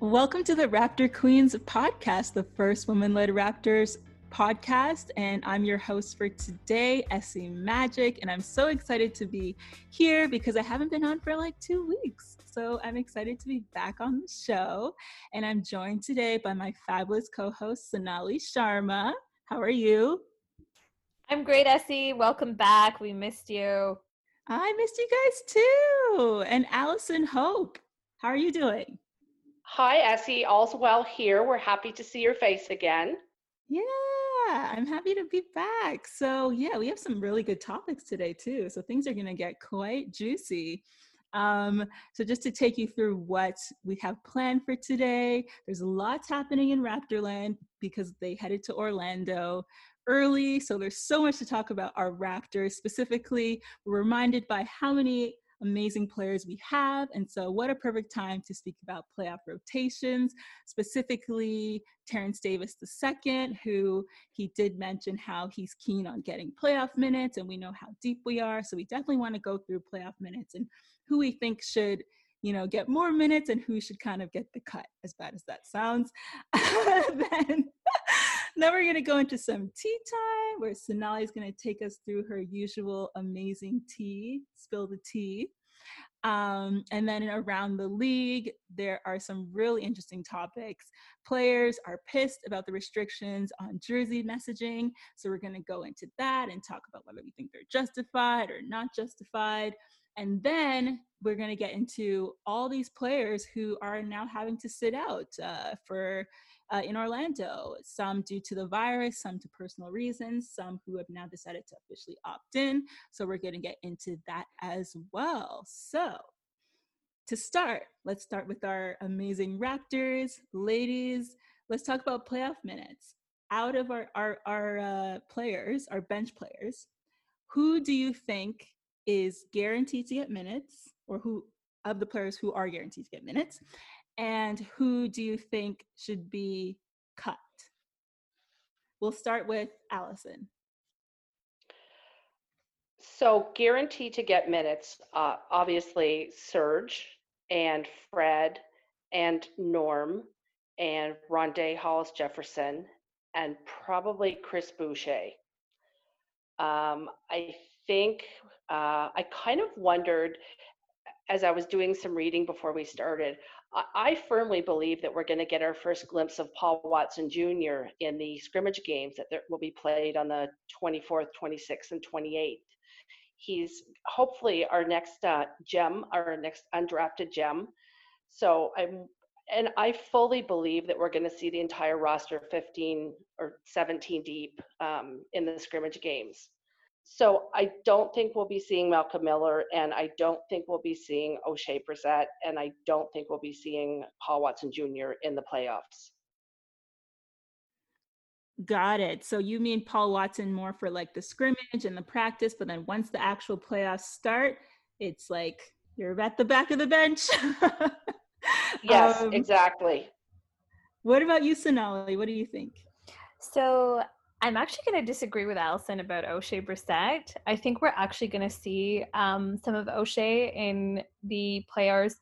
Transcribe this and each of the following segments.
Welcome to the Raptor Queens podcast, the first woman led Raptors podcast. And I'm your host for today, Essie Magic. And I'm so excited to be here because I haven't been on for like two weeks. So I'm excited to be back on the show. And I'm joined today by my fabulous co host, Sonali Sharma. How are you? I'm great, Essie. Welcome back. We missed you. I missed you guys too. And Allison Hope, how are you doing? Hi, Essie. All's well here. We're happy to see your face again. Yeah, I'm happy to be back. So, yeah, we have some really good topics today, too. So, things are going to get quite juicy. Um, so, just to take you through what we have planned for today, there's lots happening in Raptorland because they headed to Orlando early. So, there's so much to talk about our Raptors. Specifically, we're reminded by how many amazing players we have. And so, what a perfect time to speak about playoff rotations, specifically Terrence Davis II, who he did mention how he's keen on getting playoff minutes, and we know how deep we are. So, we definitely want to go through playoff minutes and who we think should you know get more minutes and who should kind of get the cut as bad as that sounds then then we're going to go into some tea time where Sonali is going to take us through her usual amazing tea, spill the tea. Um, and then around the league, there are some really interesting topics. Players are pissed about the restrictions on jersey messaging. So we're going to go into that and talk about whether we think they're justified or not justified. And then we're going to get into all these players who are now having to sit out uh, for uh, in Orlando, some due to the virus, some to personal reasons, some who have now decided to officially opt in. So we're going to get into that as well. So to start, let's start with our amazing Raptors. Ladies, let's talk about playoff minutes. Out of our, our, our uh, players, our bench players, who do you think is guaranteed to get minutes or who of the players who are guaranteed to get minutes and who do you think should be cut? We'll start with Allison. So, guaranteed to get minutes, uh, obviously, Serge and Fred and Norm and Rondae Hollis Jefferson and probably Chris Boucher. Um, I think uh, I kind of wondered as I was doing some reading before we started, I firmly believe that we're going to get our first glimpse of Paul Watson Jr. in the scrimmage games that will be played on the 24th, 26th, and 28th. He's hopefully our next uh, gem, our next undrafted gem. So I'm, and I fully believe that we're going to see the entire roster 15 or 17 deep um, in the scrimmage games. So I don't think we'll be seeing Malcolm Miller, and I don't think we'll be seeing Oshae Brissett, and I don't think we'll be seeing Paul Watson Jr. in the playoffs. Got it. So you mean Paul Watson more for like the scrimmage and the practice, but then once the actual playoffs start, it's like you're at the back of the bench. yes, um, exactly. What about you, Sonali? What do you think? So I'm actually going to disagree with Allison about Oshae Brissett. I think we're actually going to see um, some of Oshae in the players,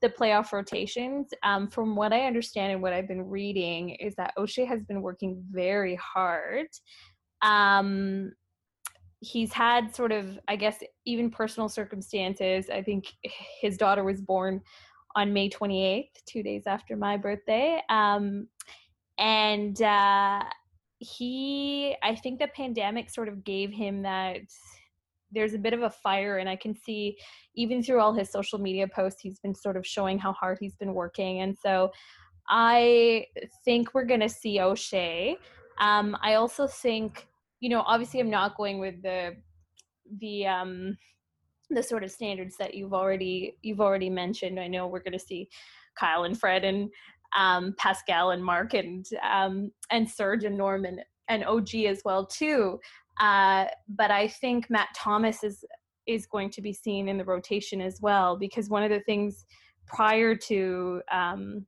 the playoff rotations. Um, from what I understand and what I've been reading, is that Oshae has been working very hard. Um, he's had sort of, I guess, even personal circumstances. I think his daughter was born on May 28th, two days after my birthday. Um, and uh, he i think the pandemic sort of gave him that there's a bit of a fire and i can see even through all his social media posts he's been sort of showing how hard he's been working and so i think we're going to see oshae um, i also think you know obviously i'm not going with the the um the sort of standards that you've already you've already mentioned. I know we're going to see kyle and fred and um, Pascal and Mark and um, and Serge and Norman and OG as well too. Uh, but I think Matt Thomas is is going to be seen in the rotation as well because one of the things prior to um,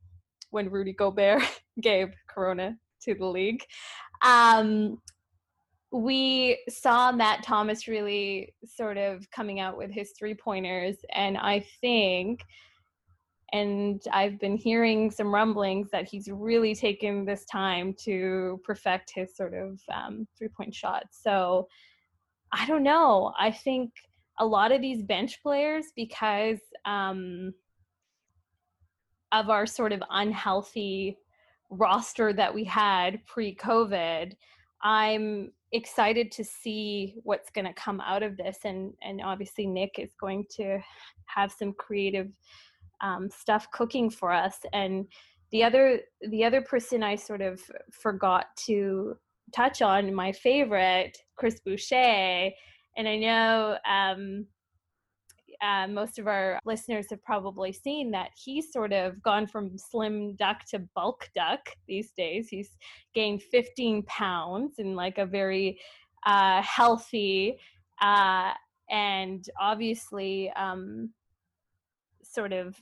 when Rudy Gobert gave Corona to the league, um, we saw Matt Thomas really sort of coming out with his three pointers, and I think and I've been hearing some rumblings that he's really taken this time to perfect his sort of um, three point shot. So I don't know. I think a lot of these bench players, because um, of our sort of unhealthy roster that we had pre COVID, I'm excited to see what's going to come out of this and and obviously Nick is going to have some creative um, stuff cooking for us and the other the other person i sort of forgot to touch on my favorite chris boucher and i know um, uh, most of our listeners have probably seen that he's sort of gone from slim duck to bulk duck these days. He's gained 15 pounds in like a very uh, healthy uh, and obviously um, sort of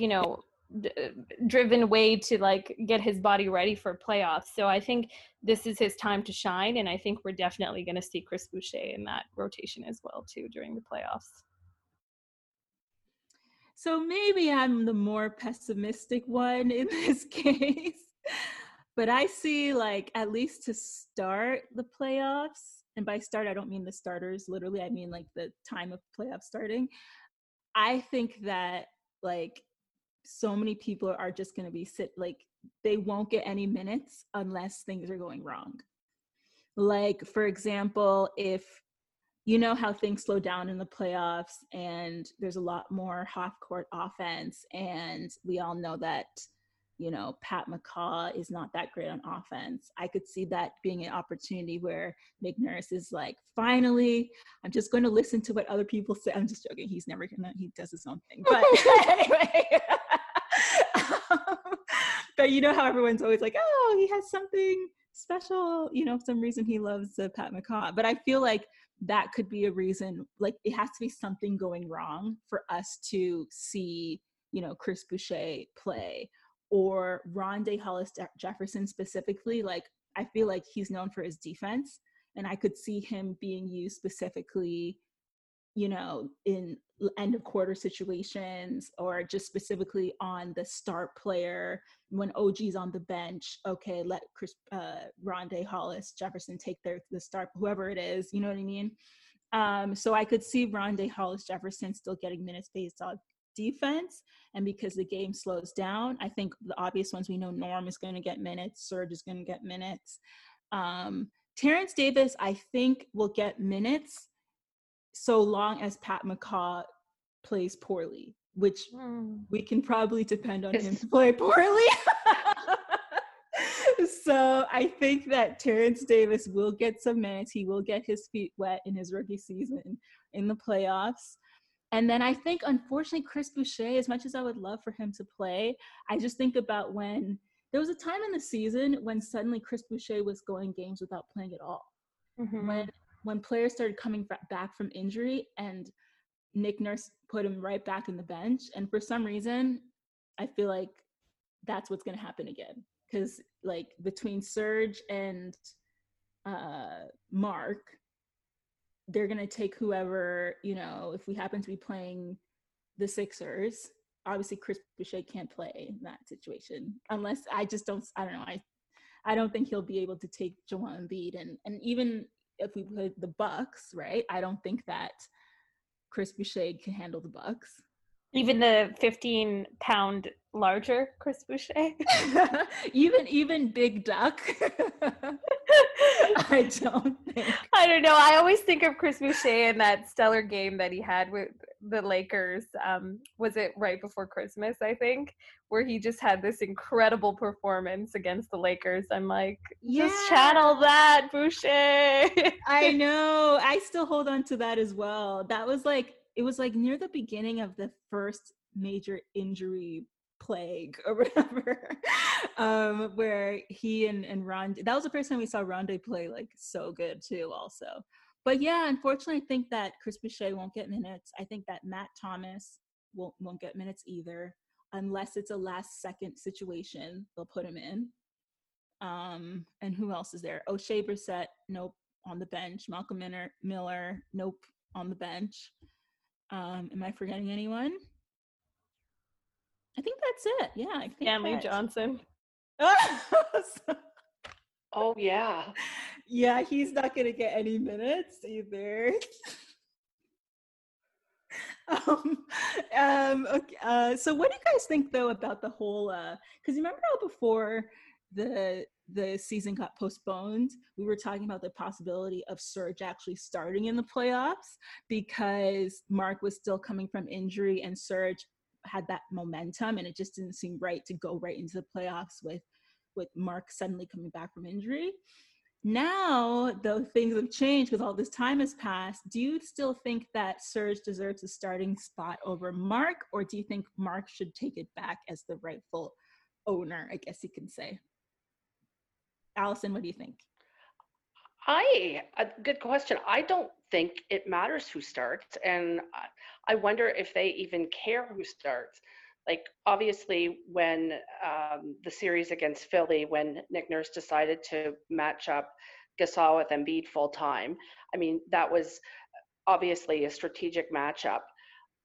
you know d- uh, driven way to like get his body ready for playoffs. So I think this is his time to shine, and I think we're definitely going to see Chris Boucher in that rotation as well too during the playoffs. So maybe I'm the more pessimistic one in this case. but I see like at least to start the playoffs, and by start I don't mean the starters literally, I mean like the time of playoff starting. I think that like so many people are just going to be sit like they won't get any minutes unless things are going wrong. Like for example if you know how things slow down in the playoffs and there's a lot more half court offense and we all know that you know pat mccaw is not that great on offense. I could see that being an opportunity where nick nurse is like finally i'm just going to listen to what other people say. I'm just joking. He's never gonna he does his own thing but anyway but you know how everyone's always like, oh, he has something special. You know, some reason he loves uh, Pat McCaw. But I feel like that could be a reason. Like it has to be something going wrong for us to see, you know, Chris Boucher play or Rondae Hollis Jefferson specifically. Like I feel like he's known for his defense, and I could see him being used specifically you know, in end of quarter situations or just specifically on the start player when OG's on the bench. Okay, let Chris, uh, Rondae Hollis, Jefferson take their the start, whoever it is. You know what I mean? Um, so I could see Rondae Hollis Jefferson still getting minutes based on defense. And because the game slows down, I think the obvious ones we know Norm is going to get minutes, Serge is going to get minutes. Um, Terrence Davis, I think, will get minutes so long as Pat McCaw plays poorly, which mm. we can probably depend on him to play poorly. so I think that Terrence Davis will get some minutes. He will get his feet wet in his rookie season in the playoffs. And then I think, unfortunately, Chris Boucher, as much as I would love for him to play, I just think about when there was a time in the season when suddenly Chris Boucher was going games without playing at all. Mm-hmm. When when players started coming back from injury and Nick Nurse put him right back in the bench. And for some reason, I feel like that's what's going to happen again. Because, like, between Serge and uh, Mark, they're going to take whoever, you know, if we happen to be playing the Sixers, obviously Chris Boucher can't play in that situation unless I just don't, I don't know. I, I don't think he'll be able to take Joel Embiid and, and even if we put the Bucks, right? I don't think that Chris Boucher can handle the Bucks. Even the 15 pound larger Chris Boucher. even even Big Duck. I don't think. I don't know. I always think of Chris Boucher in that stellar game that he had with the Lakers. Um, was it right before Christmas? I think where he just had this incredible performance against the Lakers. I'm like, yeah. just channel that, Boucher. I know. I still hold on to that as well. That was like it was like near the beginning of the first major injury plague or whatever um where he and and ron that was the first time we saw Rondae play like so good too also. But yeah unfortunately i think that chris boucher won't get minutes. I think that matt thomas won't won't get minutes either unless it's a last second situation they'll put him in. Um and who else is there? Oshae Brissett, nope on the bench. Malcolm miller, miller nope on the bench um am i forgetting anyone I think that's it. Yeah, I think Stanley that- Johnson. Oh yeah. yeah, he's not gonna get any minutes either. um, um, okay, uh, so what do you guys think though about the whole? Because you remember how before the the season got postponed, we were talking about the possibility of Serge actually starting in the playoffs because Mark was still coming from injury and Serge had that momentum, and it just didn't seem right to go right into the playoffs with with Mark suddenly coming back from injury. Now, though things have changed because all this time has passed, do you still think that Serge deserves a starting spot over Mark, or do you think Mark should take it back as the rightful owner? I guess you can say. Allison, what do you think? I a good question. I don't think it matters who starts, and I- I wonder if they even care who starts. Like obviously, when um, the series against Philly, when Nick Nurse decided to match up Gasol with Embiid full time, I mean that was obviously a strategic matchup.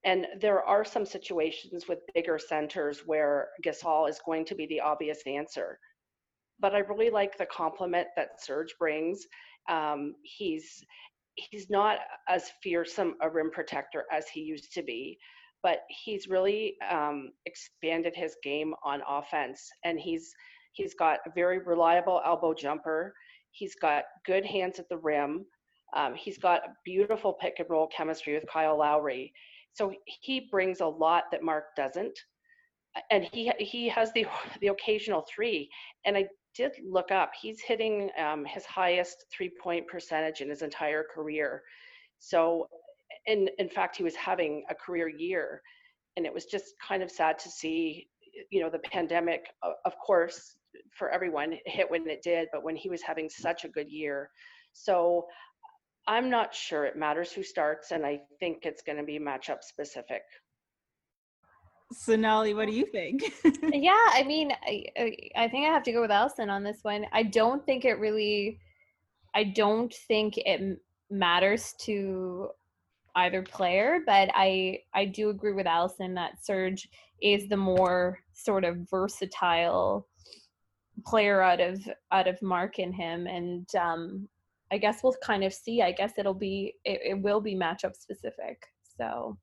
And there are some situations with bigger centers where Gasol is going to be the obvious answer. But I really like the compliment that Serge brings. Um, he's he's not as fearsome a rim protector as he used to be, but he's really um, expanded his game on offense, and he's he's got a very reliable elbow jumper. He's got good hands at the rim. Um, he's got beautiful pick and roll chemistry with Kyle Lowry. So he brings a lot that Mark doesn't, and he he has the the occasional three. And I did look up; he's hitting um, his highest three point percentage in his entire career. So, in in fact, he was having a career year, and it was just kind of sad to see. You know, the pandemic, of course, for everyone hit when it did, but when he was having such a good year. So I'm not sure it matters who starts, and I think it's going to be matchup specific. Sonali, what do you think? yeah, I mean, I, I think I have to go with Allison on this one. I don't think it really, I don't think it matters to either player, but I I do agree with Allison that Serge is the more sort of versatile player out of out of Mark and him, and um, I guess we'll kind of see. I guess it'll be it, it will be matchup specific. So.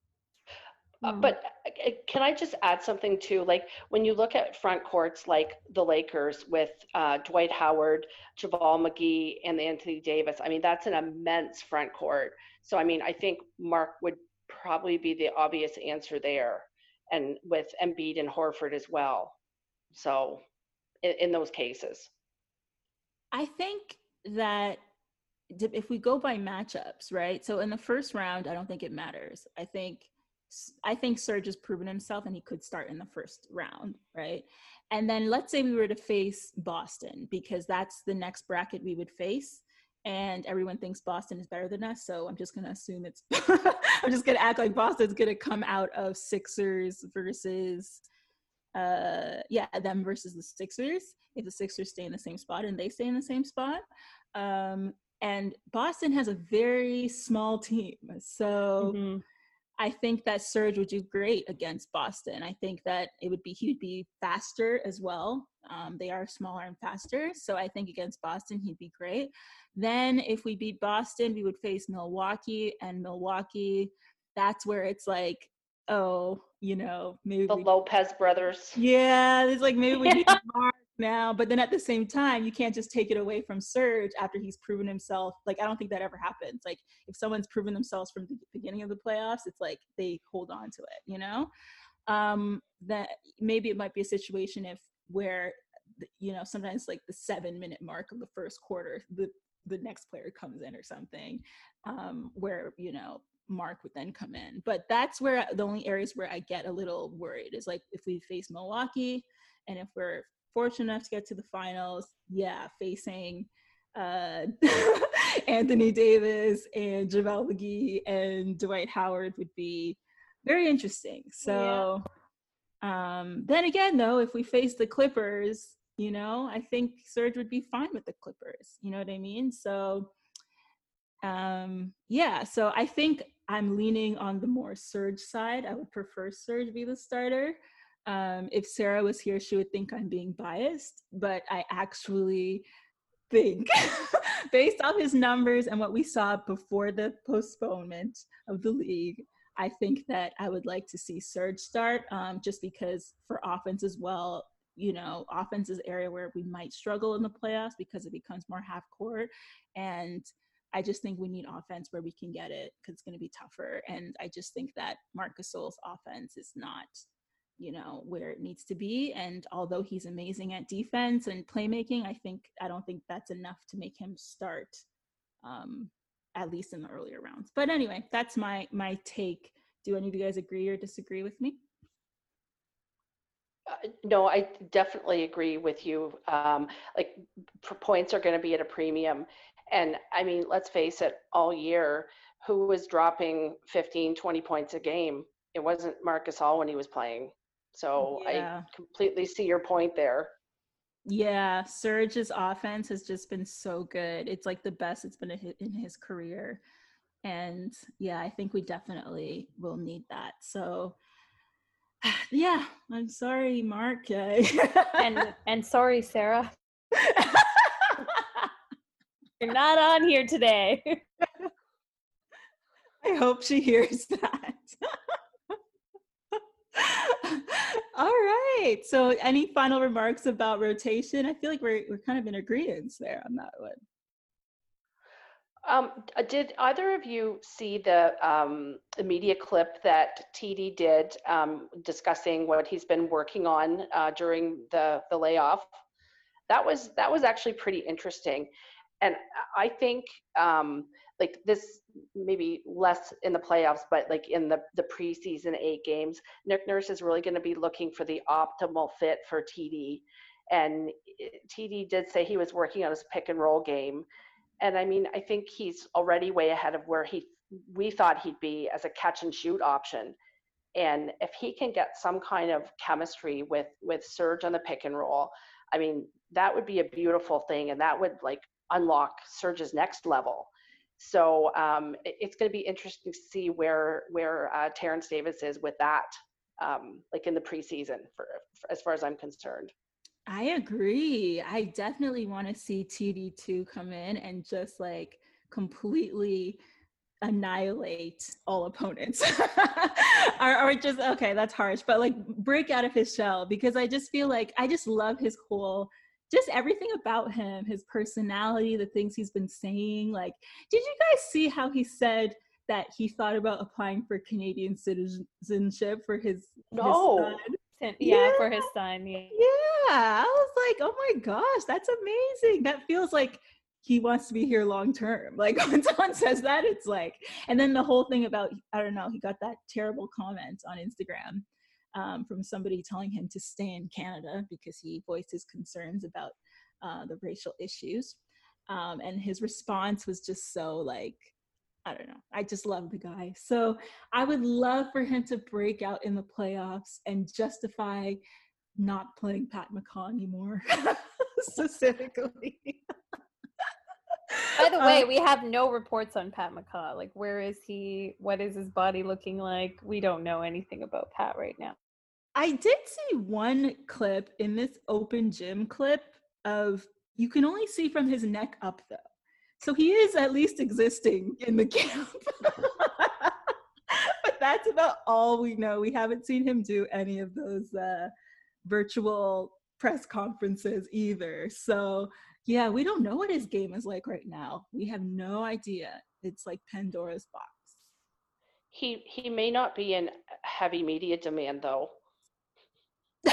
Uh, mm. but uh, can I just add something too? Like when you look at front courts like the Lakers with uh, Dwight Howard, JaVale McGee, and Anthony Davis, I mean, that's an immense front court. So, I mean, I think Mark would probably be the obvious answer there, and with Embiid and Horford as well. So, in, in those cases. I think that if we go by matchups, right? So in the first round, I don't think it matters. I think I think Serge has proven himself and he could start in the first round, right? And then let's say we were to face Boston because that's the next bracket we would face. And everyone thinks Boston is better than us. So I'm just going to assume it's, I'm just going to act like Boston's going to come out of Sixers versus, uh, yeah, them versus the Sixers. If the Sixers stay in the same spot and they stay in the same spot. Um, and Boston has a very small team. So, Mhm. I think that Serge would do great against Boston. I think that it would be he would be faster as well. Um, they are smaller and faster, so I think against Boston he'd be great. Then if we beat Boston, we would face Milwaukee, and Milwaukee, that's where it's like, oh, you know, maybe The we- Lopez brothers. yeah, it's like maybe we need Mark now, but then at the same time, you can't just take it away from Serge after he's proven himself. Like I don't think that ever happens. Like if someone's proven themselves from the beginning of the playoffs, it's like they hold on to it, you know. Um, that maybe it might be a situation if where you know sometimes like the seven minute mark of the first quarter, the the next player comes in or something, um, where you know Mark would then come in. But that's where the only areas where I get a little worried is like if we face Milwaukee and if we're fortunate enough to get to the finals, yeah, facing uh, Anthony Davis and JaVale McGee and Dwight Howard would be very interesting. So um, then again, though, if we face the Clippers, you know, I think Serge would be fine with the Clippers. You know what I mean? So um, yeah, so I think I'm leaning on the more Serge side. I would prefer Serge be the starter. Um, if Sarah was here, she would think I'm being biased, but I actually think, based off his numbers and what we saw before the postponement of the league, I think that I would like to see Serge start um, just because for offense as well, you know, offense is area where we might struggle in the playoffs because it becomes more half court. And I just think we need offense where we can get it because it's going to be tougher. And I just think that Marcus Gasol's offense is not, you know, where it needs to be. And although he's amazing at defense and playmaking, I think I don't think that's enough to make him start, um, at least in the earlier rounds. But anyway, that's my my take. Do any of you guys agree or disagree with me? Uh, no, I definitely agree with you. Um, like points are going to be at a premium, and I mean, let's face it, all year, who was dropping 15, 20 points a game? It wasn't Marc Gasol when he was playing. So yeah. I completely see your point there. Yeah, Serge's offense has just been so good. It's like the best it's been in his career. And yeah, I think we definitely will need that. So yeah, I'm sorry, Mark. and and sorry, Sarah. You're not on here today. I hope she hears that. All right. So, any final remarks about rotation? I feel like we're we're kind of in agreement there on that one. Um, did either of you see the, um, the media clip that TD did um, discussing what he's been working on uh, during the the layoff? That was that was actually pretty interesting and I think um, like this maybe less in the playoffs, but like in the the preseason eight games, Nick Nurse is really going to be looking for the optimal fit for TD. And eh, TD did say he was working on his pick and roll game, and I mean I think he's already way ahead of where he we thought he'd be as a catch and shoot option. And if he can get some kind of chemistry with with Serge on the pick and roll, I mean that would be a beautiful thing, and that would like unlock Serge's next level. So um, it, it's going to be interesting to see where where uh, Terrence Davis is with that, um, like in the preseason, for, for, as far as I'm concerned. I agree. I definitely want to see TD2 come in and just like completely annihilate all opponents or, or just okay that's harsh but like break out of his shell because i just feel like i just love his whole just everything about him, his personality, the things he's been saying. Like, did you guys see how he said that he thought about applying for Canadian citizenship for his, no. His yeah, yeah, for his son. Yeah. yeah. I was like, oh my gosh, that's amazing. That feels like he wants to be here long term. Like when someone says that, it's like, and then the whole thing about, I don't know, he got that terrible comment on Instagram um, from somebody telling him to stay in Canada because he voiced his concerns about uh, the racial issues. Um, and his response was just so like, I don't know. I just love the guy. So I would love for him to break out in the playoffs and justify not playing Pat McCaw anymore, specifically. By the way, um, we have no reports on Pat McCaw. Like, where is he? What is his body looking like? We don't know anything about Pat right now. I did see one clip in this open gym clip of you can only see from his neck up though. So he is at least existing in the camp. but that's about all we know. We haven't seen him do any of those uh, virtual press conferences either. So yeah, we don't know what his game is like right now. We have no idea. It's like Pandora's box. He he may not be in heavy media demand though.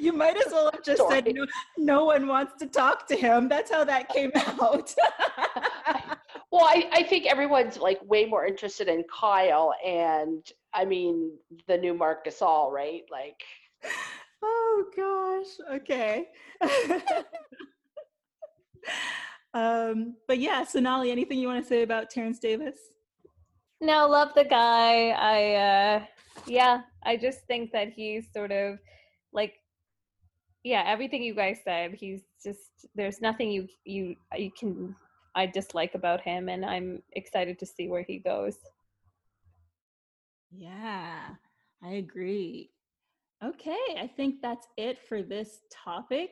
you might as well have just Sorry. said no, no one wants to talk to him. That's how that came out. well, I, I think everyone's like way more interested in Kyle and I mean the new Marc Gasol, right? Like Oh gosh. Okay. um, but yeah, Sonali, anything you want to say about Terrence Davis? No, love the guy. I uh yeah, I just think that he's sort of like yeah, everything you guys said. He's just there's nothing you you you can I dislike about him and I'm excited to see where he goes. Yeah. I agree. Okay, I think that's it for this topic.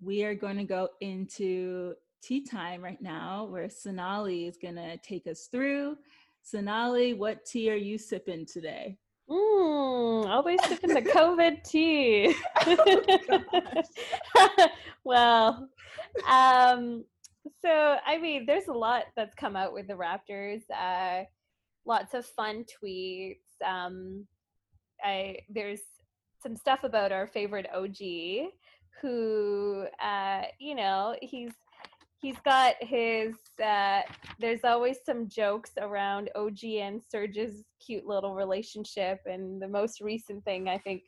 We are going to go into tea time right now, where Sonali is going to take us through. Sonali, what tea are you sipping today? Mm, always sipping the COVID tea. oh, well, um, so I mean, there's a lot that's come out with the Raptors. Uh, lots of fun tweets. Um, I there's some stuff about our favorite OG, who uh, you know he's he's got his uh, there's always some jokes around og and serge's cute little relationship. And the most recent thing i think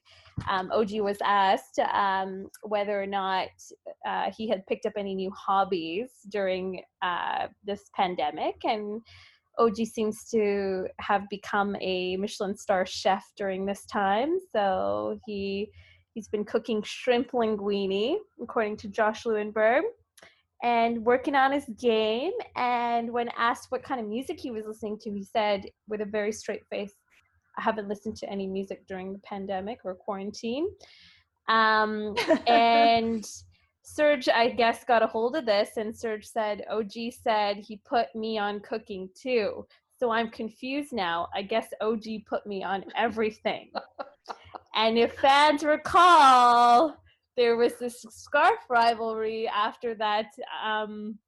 um, og was asked um, whether or not uh, he had picked up any new hobbies during uh, this pandemic. And og seems to have become a michelin star chef during this time so he he's been cooking shrimp linguine according to josh Lewenberg, and working on his game. And when asked what kind of music he was listening to, he said with a very straight face, I haven't listened to any music during the pandemic or quarantine. Um, and Serge, I guess, got a hold of this, and Serge said, OG said he put me on cooking too. So I'm confused now. I guess OG put me on everything. and if fans recall, there was this scarf rivalry after that um,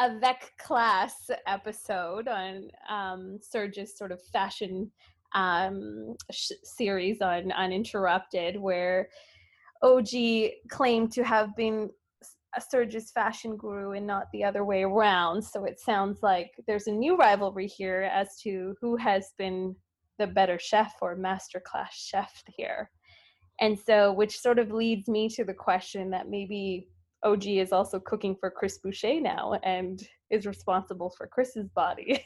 avec class episode on um, Serge's sort of fashion um, sh- series on Uninterrupted, where OG claimed to have been a Serge's fashion guru and not the other way around. So it sounds like there's a new rivalry here as to who has been the better chef or masterclass chef here. And so, which sort of leads me to the question that maybe OG is also cooking for Chris Boucher now and is responsible for Chris's body.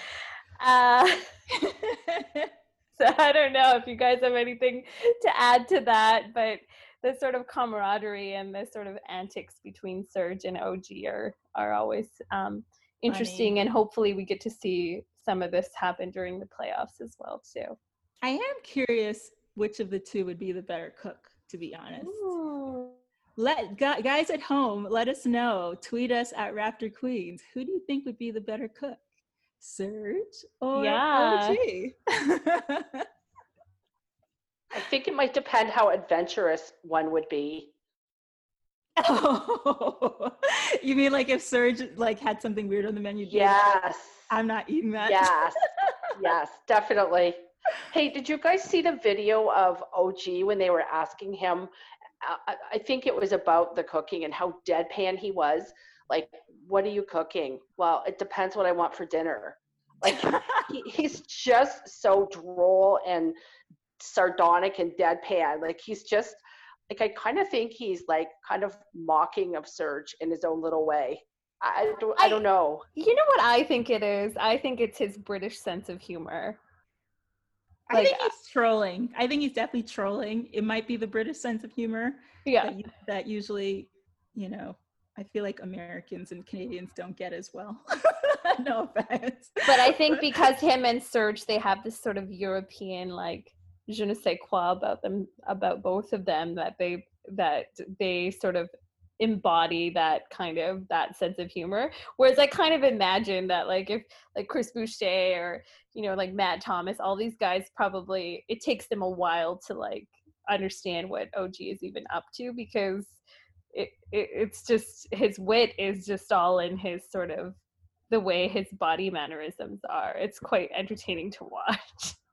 uh, so I don't know if you guys have anything to add to that, but the sort of camaraderie and the sort of antics between Serge and OG are are always um, interesting, Funny. and hopefully we get to see some of this happen during the playoffs as well too. I am curious which of the two would be the better cook, to be honest. Ooh. Let guys at home let us know. Tweet us at Raptor Queens. Who do you think would be the better cook, Serge or yeah. OG? I think it might depend how adventurous one would be. Oh, you mean like if Serge like had something weird on the menu? Yes. Like, I'm not eating that. Yes. yes, definitely hey, did you guys see the video of OG when they were asking him? Uh, I think it was about the cooking and how deadpan he was. Like, what are you cooking? Well, it depends what I want for dinner. Like, he, he's just so droll and sardonic and deadpan. Like, he's just like I kind of think he's like kind of mocking of Serge in his own little way. I, don't, I, I don't know. You know what I think it is? I think it's his British sense of humor. Like, I think he's trolling. I think he's definitely trolling. It might be the British sense of humor. Yeah. That, that usually, you know, I feel like Americans and Canadians don't get as well. no offense. But I think because him and Serge, they have this sort of European like je ne sais quoi about them, about both of them that they that they sort of embody that kind of that sense of humor whereas i kind of imagine that like if like chris boucher or you know like matt thomas all these guys probably it takes them a while to like understand what og is even up to because it, it it's just his wit is just all in his sort of the way his body mannerisms are it's quite entertaining to watch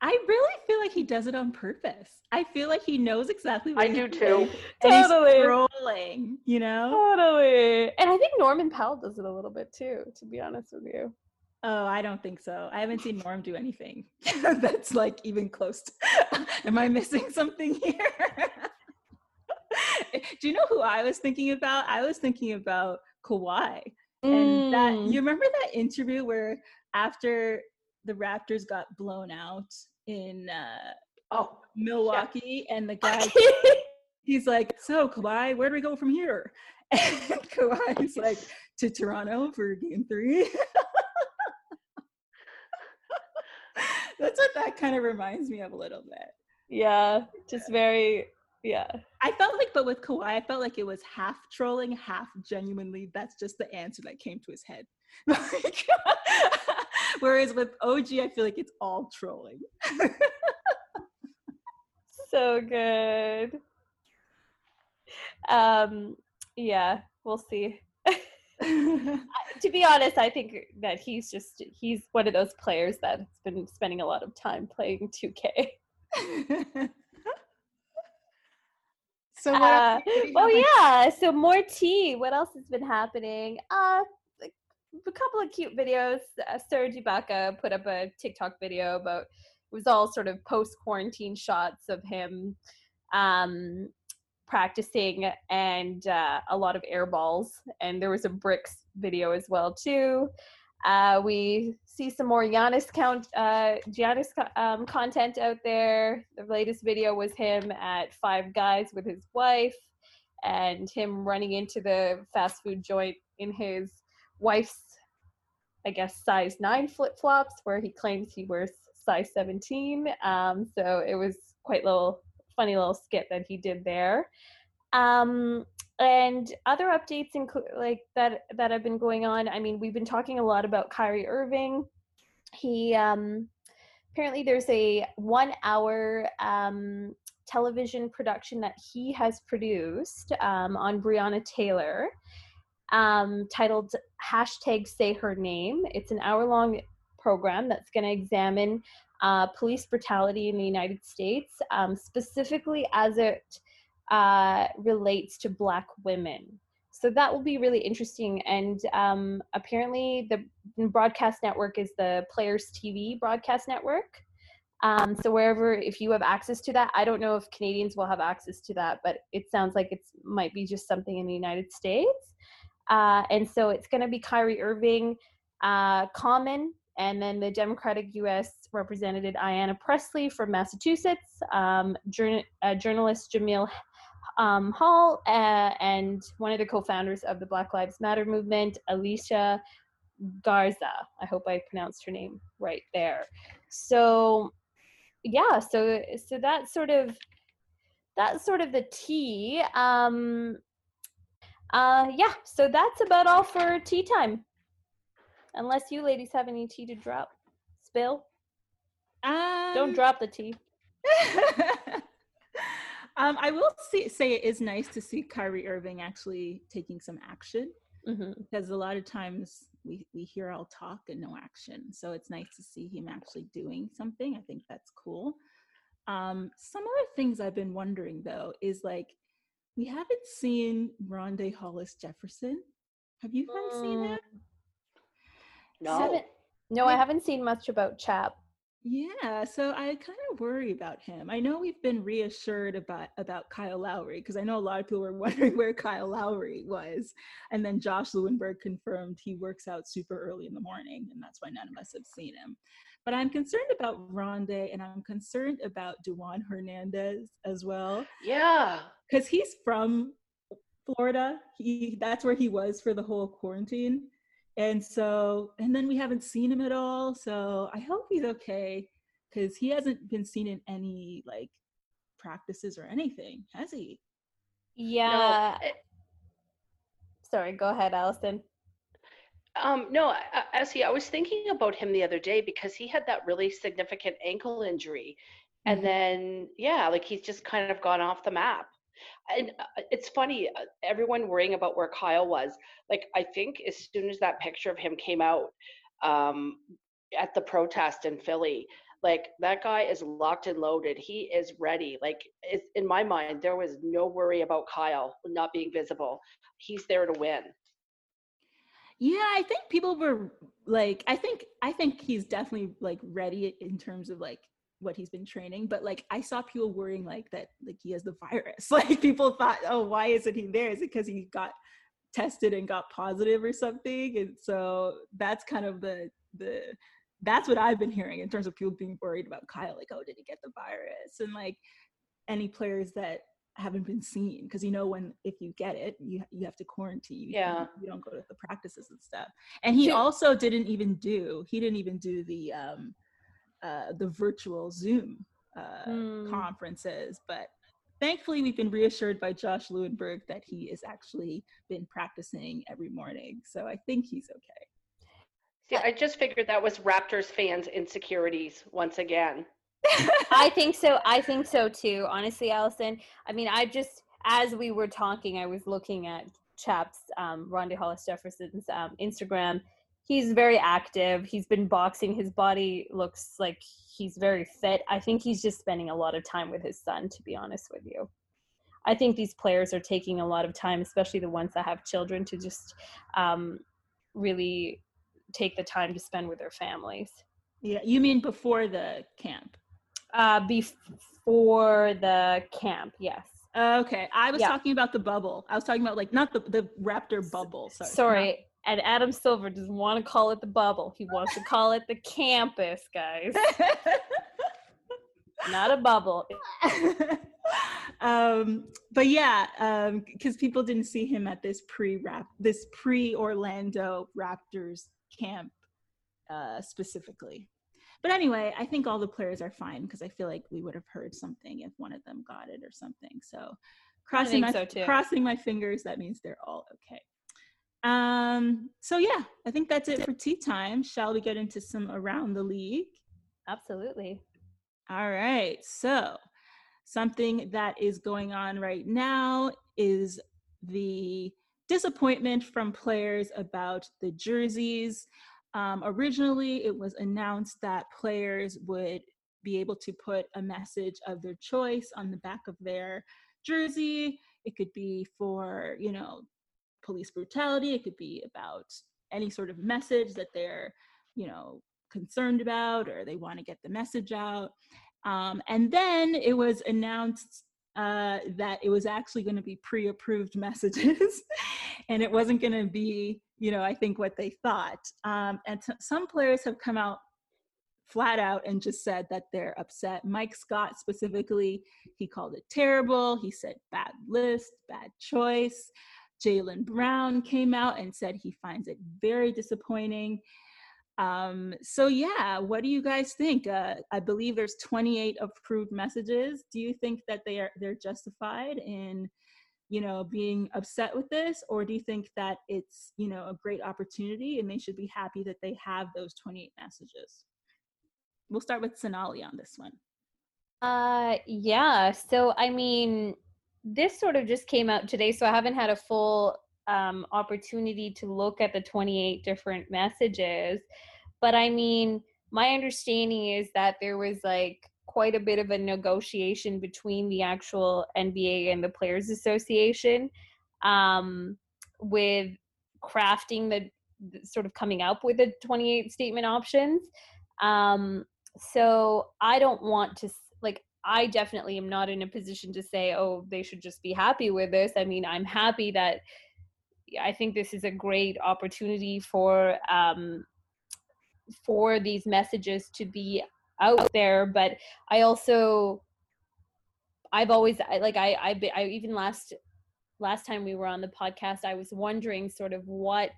I really feel like he does it on purpose. I feel like he knows exactly what I do too. And totally. he's trolling, you know? Totally. And I think Norman Powell does it a little bit too, to be honest with you. Oh, I don't think so. I haven't seen Norm do anything that's like even close to am I missing something here? do you know who I was thinking about? I was thinking about Kawhi. And that mm. you remember that interview where after the Raptors got blown out in uh, oh Milwaukee, yeah. and the guy he's like, "So Kawhi, where do we go from here?" And Kawhi's like, "To Toronto for Game 3. That's what that kind of reminds me of a little bit. Yeah, just very yeah. I felt like, but with Kawhi, I felt like it was half trolling, half genuinely. That's just the answer that came to his head. Like, whereas with OG, I feel like it's all trolling. so good. Um, yeah, we'll see. to be honest, I think that he's just he's one of those players that's been spending a lot of time playing 2K. So uh, oh yeah, so more tea. What else has been happening? Uh a couple of cute videos. Uh, Serge Ibaka put up a TikTok video about it was all sort of post quarantine shots of him um, practicing and uh, a lot of air balls. And there was a bricks video as well too. Uh, we see some more Giannis count uh, Giannis um, content out there. The latest video was him at Five Guys with his wife, and him running into the fast food joint in his wife's, I guess, size nine flip flops, where he claims he wears size 17. Um, so it was quite a little funny little skit that he did there. Um, and other updates include like that that have been going on. I mean, we've been talking a lot about Kyrie Irving. He um, apparently there's a one hour um, television production that he has produced um, on Breonna Taylor um, titled hashtag say her name. It's an hour long program that's going to examine uh, police brutality in the United States, um, specifically as it uh, relates to Black women. So that will be really interesting. And um, apparently, the broadcast network is the Players TV broadcast network. Um, so wherever, if you have access to that, I don't know if Canadians will have access to that, but it sounds like it might be just something in the United States. Uh, and so it's going to be Kyrie Irving, uh, Common, and then the Democratic U.S. Representative Ayanna Pressley from Massachusetts, um, uh, journalist Jemele um, Hill, uh, and one of the co-founders of the Black Lives Matter movement, Alicia Garza. I hope I pronounced her name right there. So, yeah, so so that's sort of that's sort of the tea. Um, uh, yeah, so that's about all for tea time. Unless you ladies have any tea to drop, spill. Um, Don't drop the tea. um, I will see, say it is nice to see Kyrie Irving actually taking some action hmm because a lot of times we, we hear all talk and no action. So it's nice to see him actually doing something. I think that's cool. Um, some other things I've been wondering though is like we haven't seen Rondae Hollis Jefferson. Have you guys seen Mm. him? No. Haven't- No, I haven't seen much about Chap. Yeah, so I kind of worry about him. I know we've been reassured about about Kyle Lowry because I know a lot of people were wondering where Kyle Lowry was, and then Josh Lewenberg confirmed he works out super early in the morning, and that's why none of us have seen him. But I'm concerned about Rondae, and I'm concerned about Dewan Hernandez as well Yeah. because he's from Florida. He that's where he was for the whole quarantine. And so, and then we haven't seen him at all. So I hope he's okay because he hasn't been seen in any like practices or anything, has he? Yeah. No. eh, Sorry, go ahead, Allison. Um, no, I- I- Essie, I was thinking about him the other day because he had that really significant ankle injury. And Mhm. then, yeah, like he's just kind of gone off the map. And uh, it's funny, uh, everyone worrying about where Kyle was. Like, I think as soon as that picture of him came out um, at the protest in Philly, like that guy is locked and loaded. He is ready. Like, in my mind, there was no worry about Kyle not being visible. He's there to win. Yeah, I think people were like, I think I think he's definitely like ready in terms of like what he's been training. But like I saw people worrying like that like he has the virus. Like people thought, oh, why isn't he there? Is it because he got tested and got positive or something? And so that's kind of the the that's what I've been hearing in terms of people being worried about Kyle. Like, oh, did he get the virus? And like any players that haven't been seen because you know when if you get it you you have to quarantine you, Yeah. you don't go to the practices and stuff and he So- also didn't even do he didn't even do the um uh, the virtual Zoom uh, Mm. conferences. But thankfully, we've been reassured by Josh Lewenberg that he has actually been practicing every morning. So I think he's okay. See, I just figured that was Raptors fans' insecurities once again. I think so. I think so too. Honestly, Allison. I mean, I just as we were talking, I was looking at Chap's um, Rondae Hollis Jefferson's um, Instagram. He's very active. He's been boxing. His body looks like he's very fit. I think he's just spending a lot of time with his son. To be honest with you, I think these players are taking a lot of time, especially the ones that have children, to just um, really take the time to spend with their families. Yeah, you mean before the camp? Uh, before the camp, yes. Okay, I was Yeah. talking about the bubble. I was talking about like not the the Raptor bubble. Sorry. Sorry. And Adam Silver doesn't want to call it the bubble. He wants to call it the campus, guys. Not a bubble. um, but yeah, um, because people didn't see him at this pre-rap, this pre-Orlando Raptors camp uh, specifically. But anyway, I think all the players are fine because I feel like we would have heard something if one of them got it or something. So crossing my so, crossing my fingers, that means they're all okay. Um, so yeah, I think that's it for tea time. Shall we get into some around the league? Absolutely. All right. So, something that is going on right now is the disappointment from players about the jerseys. Um, originally, it was announced that players would be able to put a message of their choice on the back of their jersey. It could be for, you know, police brutality. It could be about any sort of message that they're, you know, concerned about or they want to get the message out. Um, and then it was announced uh, that it was actually going to be pre-approved messages, and it wasn't going to be, you know, I think what they thought. Um, and t- some players have come out flat out and just said that they're upset. Mike Scott specifically, he called it terrible. He said bad list, bad choice. Jaylen Brown came out and said he finds it very disappointing. Um, so yeah, what do you guys think? Uh, I believe there's 28 approved messages. Do you think that they are they're justified in, you know, being upset with this, or do you think that it's you know a great opportunity and they should be happy that they have those 28 messages? We'll start with Sonali on this one. Uh yeah, so I mean this sort of just came out today so I haven't had a full um opportunity to look at the 28 different messages. But I mean, my understanding is that there was like quite a bit of a negotiation between the actual NBA and the Players Association um with crafting the the- sort of coming up with the 28 statement options. Um so I don't want to I definitely am not in a position to say oh they should just be happy with this. I mean, I'm happy that I think this is a great opportunity for um for these messages to be out there, but I also I've always I, like I I I even last last time we were on the podcast I was wondering sort of what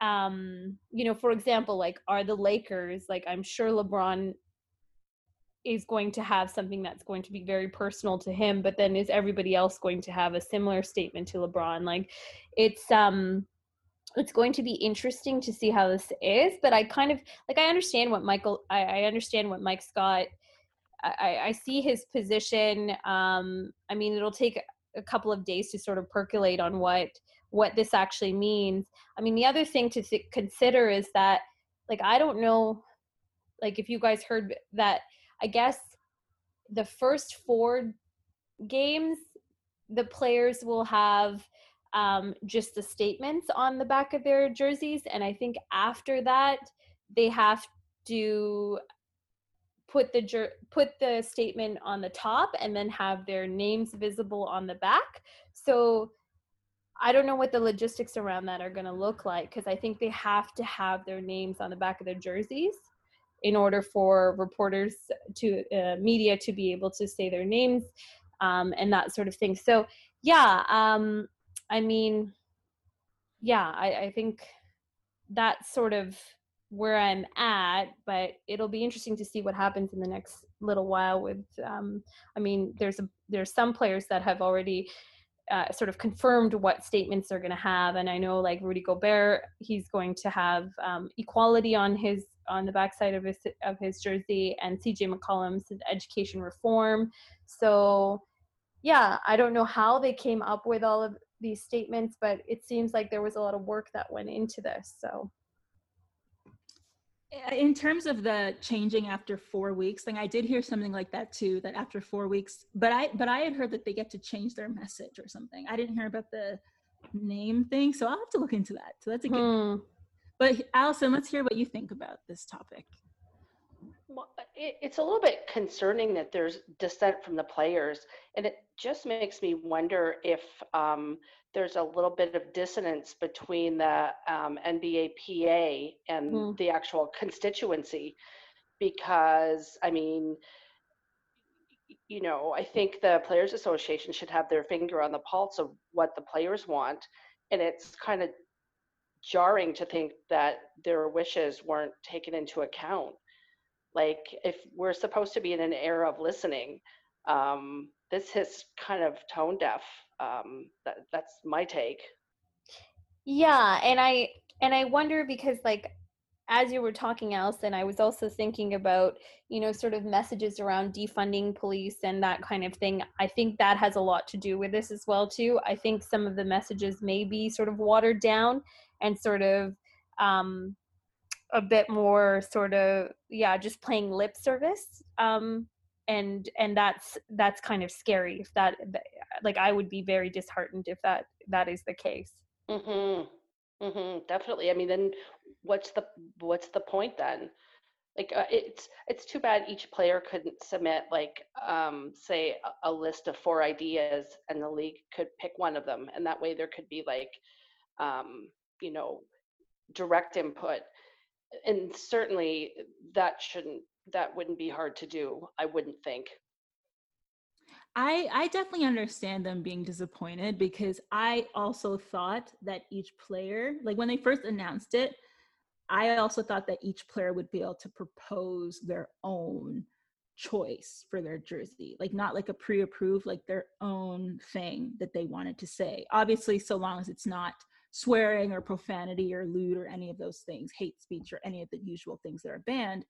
um you know for example like are the lakers like i'm sure lebron is going to have something that's going to be very personal to him but then is everybody else going to have a similar statement to lebron? Like it's um it's going to be interesting to see how this is but i kind of like i understand what michael i, I understand what mike scott I, I- see his position. Um i mean it'll take a couple of days to sort of percolate on what what this actually means. I mean, the other thing to th- consider is that, like, I don't know, like, if you guys heard that, I guess the first four games, the players will have um, just the statements on the back of their jerseys. And I think after that, they have to put the jer- put the statement on the top and then have their names visible on the back. So I don't know what the logistics around that are going to look like because I think they have to have their names on the back of their jerseys in order for reporters to uh, media to be able to say their names um, and that sort of thing. So yeah, um, I mean, yeah, I, I think that's sort of where I'm at, but it'll be interesting to see what happens in the next little while. With, um, I mean, there's a there's some players that have already uh, sort of confirmed what statements they're going to have, and I know like Rudy Gobert, he's going to have um, equality on his on the backside of his of his jersey, and CJ McCollum's education reform. So, yeah, I don't know how they came up with all of these statements, but it seems like there was a lot of work that went into this. So in terms of the changing after four weeks thing i did hear something like that too that after four weeks but i but i had heard that they get to change their message or something i didn't hear about the name thing so i'll have to look into that so that's a good hmm. But allison let's hear what you think about this topic well, it, it's a little bit concerning that there's dissent from the players and it just makes me wonder if um, there's a little bit of dissonance between the um, NBAPA and mm. the actual constituency because I mean you know I think the players association should have their finger on the pulse of what the players want and it's kind of jarring to think that their wishes weren't taken into account like if we're supposed to be in an era of listening um, this is kind of tone deaf. Um, that, that's my take. Yeah, and I and I wonder because like as you were talking, Allison, I was also thinking about, you know, sort of messages around defunding police and that kind of thing. I think that has a lot to do with this as well, too. I think some of the messages may be sort of watered down and sort of um, a bit more sort of, yeah, just playing lip service. Um, and and that's that's kind of scary if that like i would be very disheartened if that that is the case. Mhm mhm definitely. I mean then what's the what's the point then? Like uh, it's it's too bad each player couldn't submit like um say a, a list of four ideas and the league could pick one of them and that way there could be like um you know direct input and certainly that shouldn't that wouldn't be hard to do, I wouldn't think. I, I definitely understand them being disappointed because I also thought that each player, like when they first announced it, I also thought that each player would be able to propose their own choice for their jersey, like not like a pre approved, like their own thing that they wanted to say. Obviously, so long as it's not swearing or profanity or lewd or any of those things, hate speech or any of the usual things that are banned.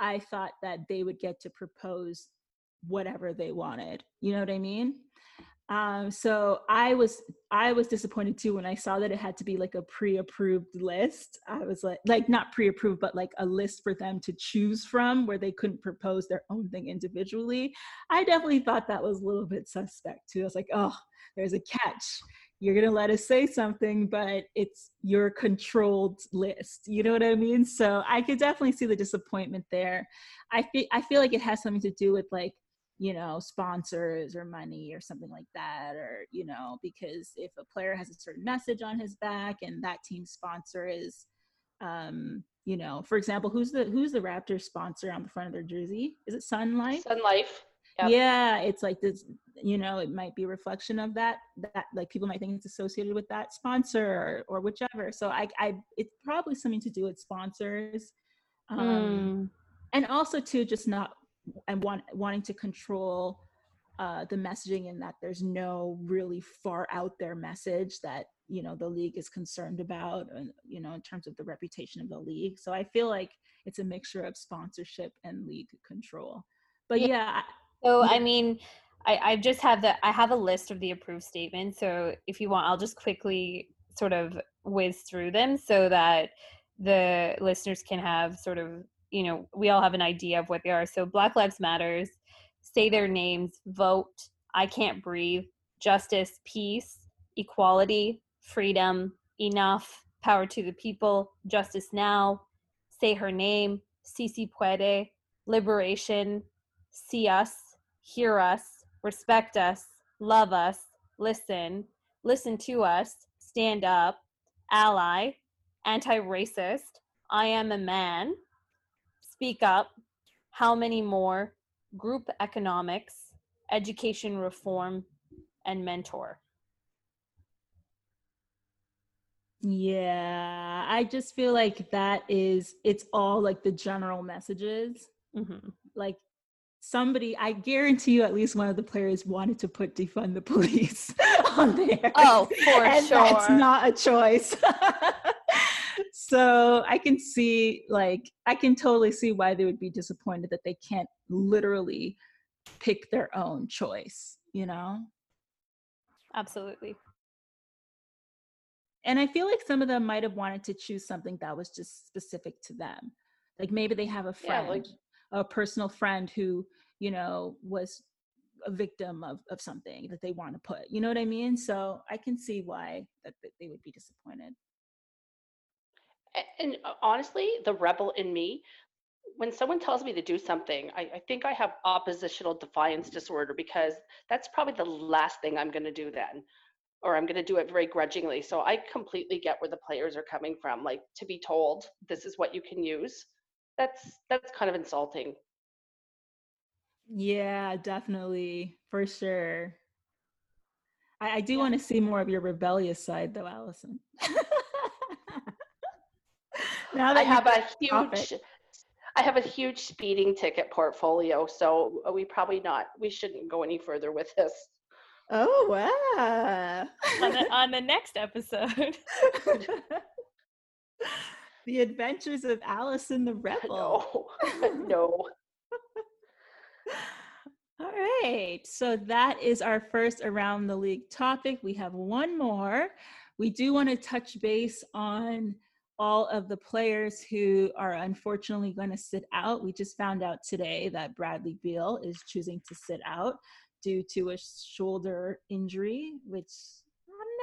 I thought that they would get to propose whatever they wanted. You know what I mean? Um, so I was I was disappointed too when I saw that it had to be like a pre-approved list. I was like like not pre-approved, but like a list for them to choose from where they couldn't propose their own thing individually. I definitely thought that was a little bit suspect too. I was like, oh, there's a catch you're going to let us say something but it's your controlled list you know what i mean? So i could definitely see the disappointment there. I feel i feel like it has something to do with like you know sponsors or money or something like that or you know because if a player has a certain message on his back and that team sponsor is um you know for example who's the who's the raptors sponsor on the front of their jersey? Is it sun life? Sun life Yep. Yeah, it's like this, you know, it might be a reflection of that, that like people might think it's associated with that sponsor or, or whichever. So I, I, it's probably something to do with sponsors. Um, mm. and also too, just not, and want, wanting to control uh, the messaging and that there's no really far out there message that, you know, the league is concerned about, and, you know, in terms of the reputation of the league. So I feel like it's a mixture of sponsorship and league control. But yeah so I mean, I, I just have the I have a list of the approved statements. So if you want, I'll just quickly sort of whiz through them so that the listeners can have sort of you know we all have an idea of what they are. So Black Lives Matters, say their names, vote, I can't breathe, justice, peace, equality, freedom, enough, power to the people, justice now, say her name, si se puede, liberation, see us, hear us, respect us, love us, listen, listen to us, stand up, ally, anti racist, I am a man, speak up, how many more, group economics, education reform, and mentor. Yeah, I just feel like that is it's all like the general messages. Mm-hmm. Like somebody, I guarantee you, at least one of the players wanted to put defund the police on there. Oh, for and sure. That's not a choice. so I can see, like, I can totally see why they would be disappointed that they can't literally pick their own choice, you know? Absolutely. And I feel like some of them might have wanted to choose something that was just specific to them. Like maybe they have a Yeah, friend, like- a personal friend who, you know, was a victim of, of something that they want to put. You know what I mean? So I can see why that, that they would be disappointed. And uh, honestly, the rebel in me, when someone tells me to do something, I, I think I have oppositional defiance disorder because that's probably the last thing I'm going to do then, or I'm going to do it very grudgingly. So I completely get where the players are coming from. Like to be told this is what you can use, that's that's kind of insulting. Yeah, definitely. For sure. I, I do Yeah. want to see more of your rebellious side though, Allison. now that I have a topic. huge I have a huge speeding ticket portfolio, so uh, we probably not we shouldn't go any further with this. Oh wow. on, the, on the next episode. the adventures of Allison the Rebel. No. no. All right. So that is our first around the league topic. We have one more. We do want to touch base on all of the players who are unfortunately going to sit out. We just found out today that Bradley Beal is choosing to sit out due to a shoulder injury, which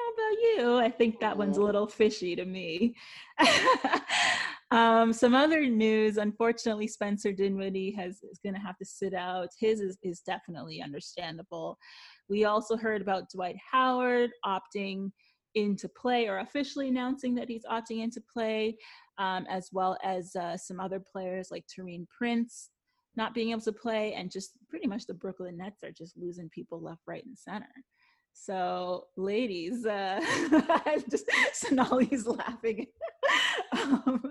I don't know about you. I think that one's a little fishy to me. um, some other news, unfortunately, Spencer Dinwiddie has is going to have to sit out. His is, is definitely understandable. We also heard about Dwight Howard opting into play or officially announcing that he's opting into play, um, as well as uh, some other players like Taurean Prince not being able to play, and just pretty much the Brooklyn Nets are just losing people left, right, and center. So, ladies, uh, just Sonali's laughing. um,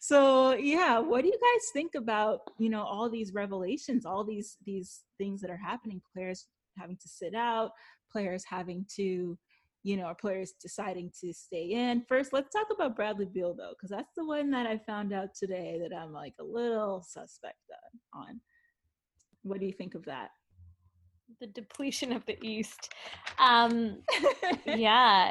so, yeah, what do you guys think about you know all these revelations, all these these things that are happening? Players having to sit out, players having to, you know, players deciding to stay in. First, let's talk about Bradley Beal though, because that's the one that I found out today that I'm like a little suspect on. What do you think of that? The depletion of the East. Um, yeah.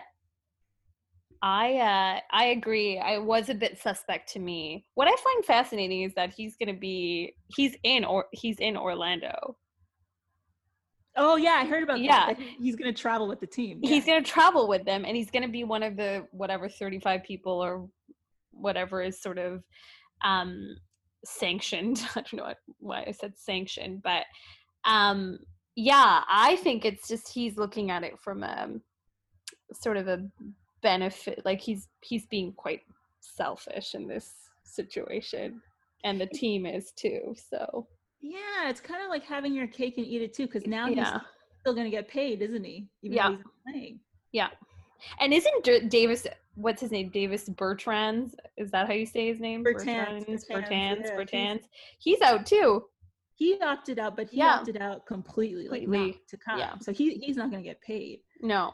I uh I agree. I was a bit suspect to me. What I find fascinating is that he's going to be he's in or he's in Orlando. Oh yeah, I heard about Yeah. that. He's gonna travel with the team. He's going to travel with them and he's going to be one of the whatever 35 people or whatever is sort of um sanctioned. I don't know why I said sanctioned, but um yeah, I think it's just he's looking at it from a sort of a benefit like he's he's being quite selfish in this situation and the team is too. So, yeah, it's kind of like having your cake and eat it too, because now he's yeah. still gonna get paid, isn't he? Even Yeah. he's not playing. Yeah. And isn't D- Davis what's his name? Davis Bertrands? Is that how you say his name? Bertrands, Bertans, Bertans, yeah, he's- He's out too. He opted out, but he Yeah. opted out completely, like Completely, not to come. yeah. So he he's not gonna get paid. No.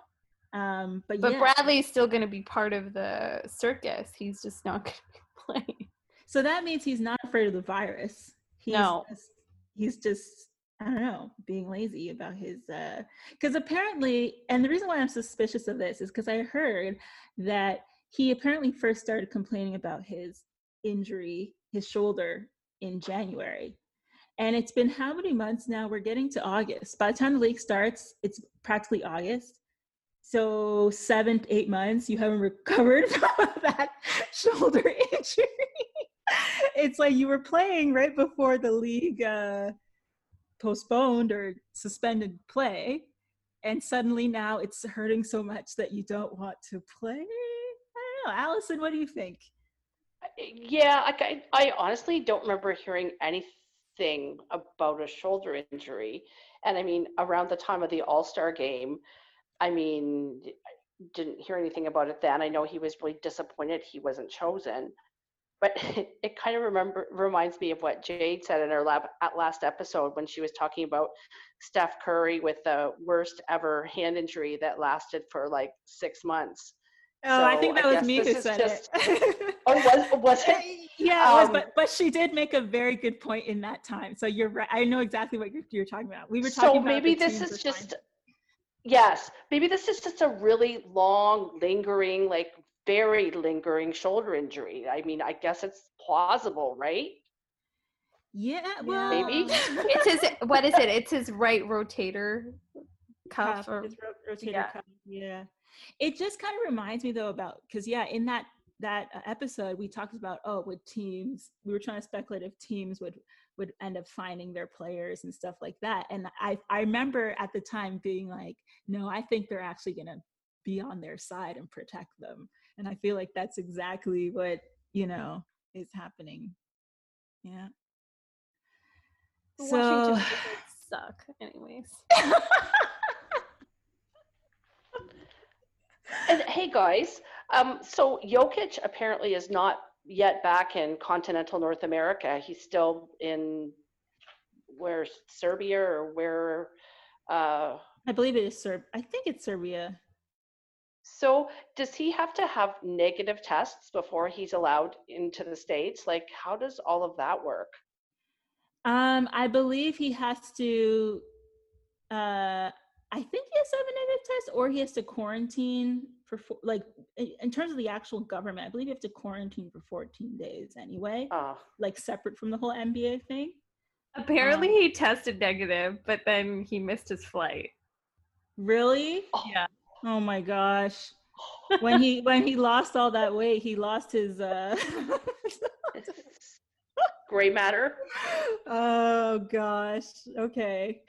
Um, but, But yeah. Bradley's still going to be part of the circus. He's just not going to be playing. So that means he's not afraid of the virus. He's No. Just, he's just I don't know, being lazy about his uh because apparently and the reason why I'm suspicious of this is because I heard that he apparently first started complaining about his injury, his shoulder in January. And it's been how many months now? We're getting to August. By the time the league starts, it's practically August. So seven, eight months, you haven't recovered from that shoulder injury. it's like you were playing right before the league uh, postponed or suspended play, and suddenly now it's hurting so much that you don't want to play. I don't know, Allison. What do you think? Yeah, I, I honestly don't remember hearing anything about a shoulder injury. And I mean, around the time of the All Star game, I mean, didn't hear anything about it then. I know he was really disappointed he wasn't chosen. But it, kind of remember reminds me of what Jade said in her lab, at last episode when she was talking about Steph Curry with the worst ever hand injury that lasted for like six months. Oh, so I think that I was me who said just, it. oh, was was it? Yeah, it was, um, but but she did make a very good point in that time. So you're right. I know exactly what you're, you're talking about. We were talking. So maybe this is just. Yes, maybe this is just a really long, lingering, like very lingering shoulder injury. I mean, I guess it's plausible, right? Yeah, well, maybe it's his. What is it? It's his right rotator cuff. cuff or, rotator yeah. cuff. Yeah. It just kind of reminds me though about because yeah, in that that uh, episode we talked about oh, would teams we were trying to speculate if teams would would end up finding their players and stuff like that. And I I remember at the time being like, no, I think they're actually gonna be on their side and protect them. And I feel like that's exactly what you know is happening. Yeah. So, Washington suck, anyways. And hey guys, um, so Jokic apparently is not yet back in continental North America. He's still in where Serbia or where uh, I believe it is Serb. I think it's Serbia. So does he have to have negative tests before he's allowed into the states? Like, how does all of that work? Um, I believe he has to. Uh, I think he has to have a negative test, or he has to quarantine for like in terms of the actual government. I believe you have to quarantine for 14 days anyway, uh. like separate from the whole NBA thing. Apparently, um, he tested negative, but then he missed his flight. Really? Oh. Yeah. Oh my gosh. when he when he lost all that weight, he lost his uh gray matter. Oh gosh. Okay.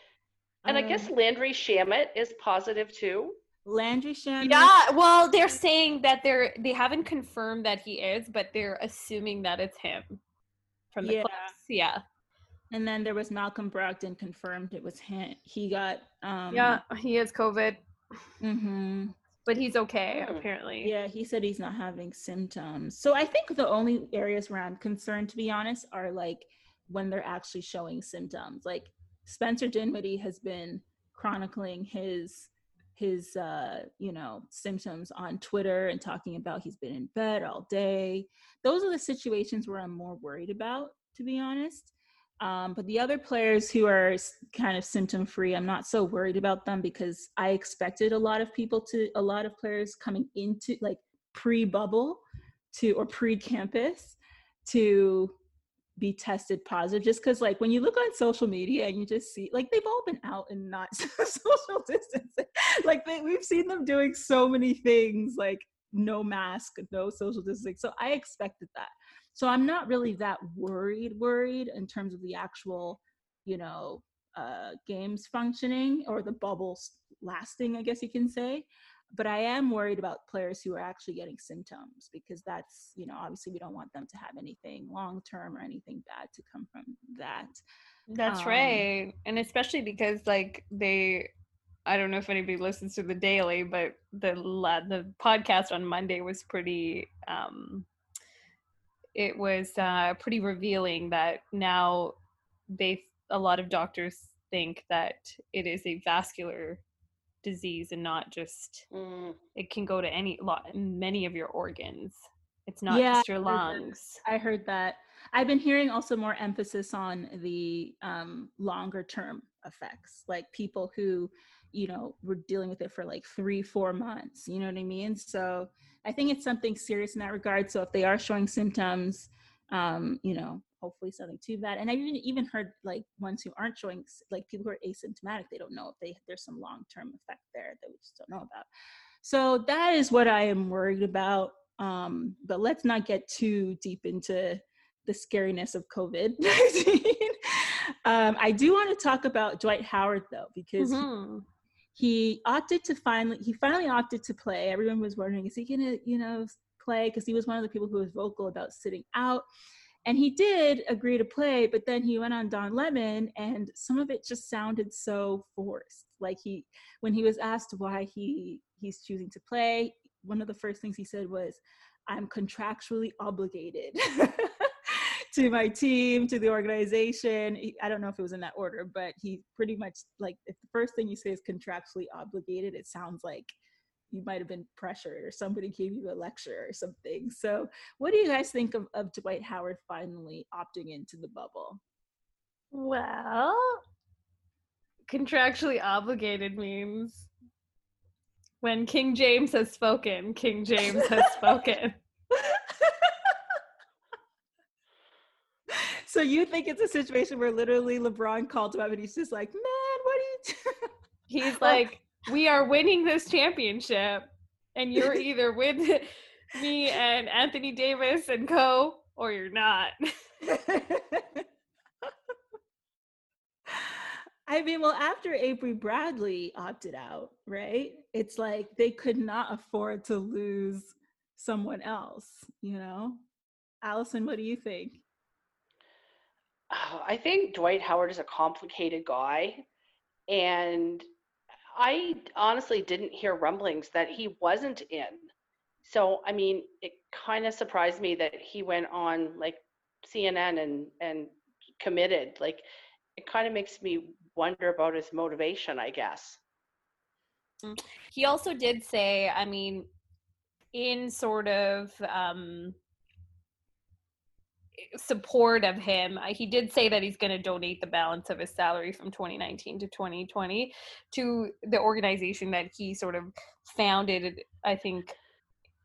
And I guess um, Landry Shamet is positive too. Landry Shamet. Yeah, well, they're saying that they're they haven't confirmed that he is, but they're assuming that it's him from the yeah. clips. Yeah. And then there was Malcolm Brogdon confirmed it was him. He got um Yeah, he has COVID. Mm-hmm. But he's okay, hmm. apparently. Yeah, he said he's not having symptoms. So I think the only areas where I'm concerned, to be honest, are like when they're actually showing symptoms. Like Spencer Dinwiddie has been chronicling his his uh you know symptoms on Twitter and talking about he's been in bed all day. Those are the situations where I'm more worried about to be honest. Um, but the other players who are kind of symptom free, I'm not so worried about them because I expected a lot of people to, a lot of players coming into like pre bubble to, or pre campus to be tested positive just because like when you look on social media and you just see like they've all been out and not social distancing. Like they, we've seen them doing so many things like no mask no social distancing. So i expected that. So i'm not really that worried worried in terms of the actual you know uh games functioning or the bubbles lasting i guess you can say but I am worried about players who are actually getting symptoms because that's, you know, obviously we don't want them to have anything long term or anything bad to come from that. That's um, right. And especially because like they I don't know if anybody listens to the daily, but the the podcast on Monday was pretty um it was uh pretty revealing that now they a lot of doctors think that it is a vascular disease and not just mm. it can go to any lot many of your organs. It's not yeah, just your lungs. I heard that. I've been hearing also more emphasis on the um, longer term effects like people who you know were dealing with it for like three four months you know what i mean? So i think it's something serious in that regard. So if they are showing symptoms um, you know hopefully something too bad. And I've even even heard like ones who aren't showing like people who are asymptomatic, they don't know if they there's some long term effect there that we just don't know about. So that is what I am worried about. Um, but let's not get too deep into the scariness of COVID. um, I do want to talk about Dwight Howard though, because mm-hmm. he, he opted to finally he finally opted to play. Everyone was wondering, is he gonna, you know, play? Because he was one of the people who was vocal about sitting out and he did agree to play but then he went on don lemon and some of it just sounded so forced Like he, when he was asked why he he's choosing to play, one of the first things he said was, "I'm contractually obligated." to my team, to the organization. I don't know if it was in that order, but he pretty much like if the first thing you say is contractually obligated, it sounds like you might have been pressured or somebody gave you a lecture or something. So, what do you guys think of, of Dwight Howard finally opting into the bubble? Well, contractually obligated means when King James has spoken, King James has spoken. so you think it's a situation where literally LeBron called him up and he's just like, man, what are you doing? He's like, we are winning this championship, and you're either with me and Anthony Davis and co, or you're not. I mean, well, after Avery Bradley opted out, right? It's like they could not afford to lose someone else, you know? Allison, what do you think? Oh, I think Dwight Howard is a complicated guy. And I honestly didn't hear rumblings that he wasn't in. So, I mean, it kind of surprised me that he went on like CNN and and committed. Like, it kind of makes me wonder about his motivation, I guess. Mm. He also did say, I mean, in sort of um, support of him. Uh, he did say that he's going to donate the balance of his salary from 2019 to 2020 to the organization that he sort of founded, I think,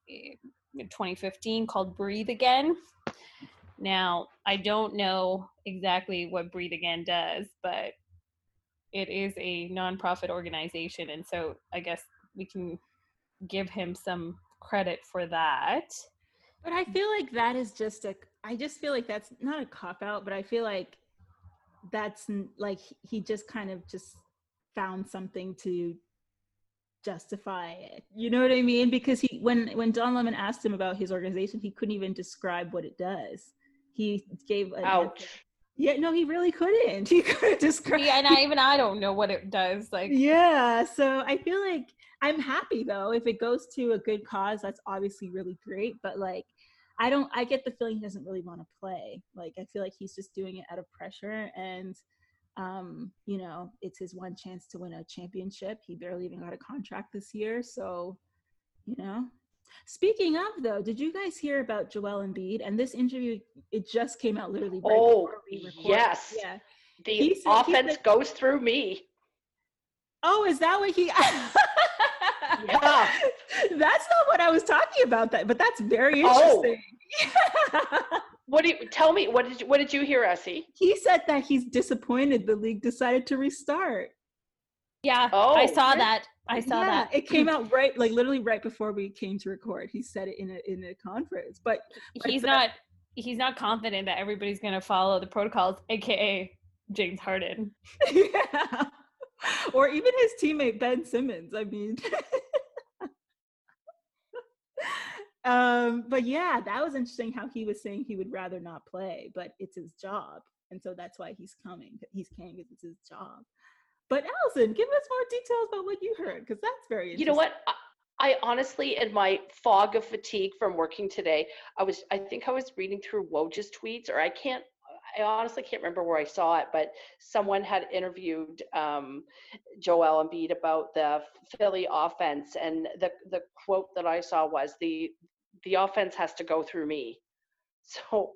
in 2015 called Breathe Again. Now, I don't know exactly what Breathe Again does, but it is a nonprofit organization. And so I guess we can give him some credit for that. But I feel like that is just a I just feel like that's not a cop out, but I feel like that's like he just kind of just found something to justify it. You know what I mean? Because he when when Don Lemon asked him about his organization, he couldn't even describe what it does. He gave ouch. Yeah, no, he really couldn't. He couldn't describe. Yeah, and I, even I don't know what it does. Like, yeah. So I feel like I'm happy though. If it goes to a good cause, that's obviously really great. But like, I don't I get the feeling he doesn't really want to play. Like I feel like he's just doing it out of pressure and um, you know, it's his one chance to win a championship. He barely even got a contract this year, so you know. Speaking of though, did you guys hear about Joel Embiid? And this interview, it just came out literally. Right oh, yes. Yeah. The said, offense said, goes through me. Oh, is that what he? yeah. That's not what I was talking about. That, but that's very oh. interesting. Oh. what do you tell me? What did you, what did you hear, Essie? He said that he's disappointed the league decided to restart. Yeah, oh, I saw that. I saw yeah, that. It came out right, like literally right before we came to record. He said it in a in a conference, but he's not he's not confident that everybody's going to follow the protocols, aka James Harden. yeah. Or even his teammate Ben Simmons. I mean, um, but yeah, that was interesting how he was saying he would rather not play, but it's his job. And so that's why he's coming. He's coming because it's his job. But Allison, give us more details about what you heard, because that's very You know what? I, I honestly, in my fog of fatigue from working today, I was I think I was reading through Woj's tweets, or I can't I honestly can't remember where I saw it, but someone had interviewed um, Joel Embiid about the Philly offense, and the the quote that I saw was the the offense has to go through me. So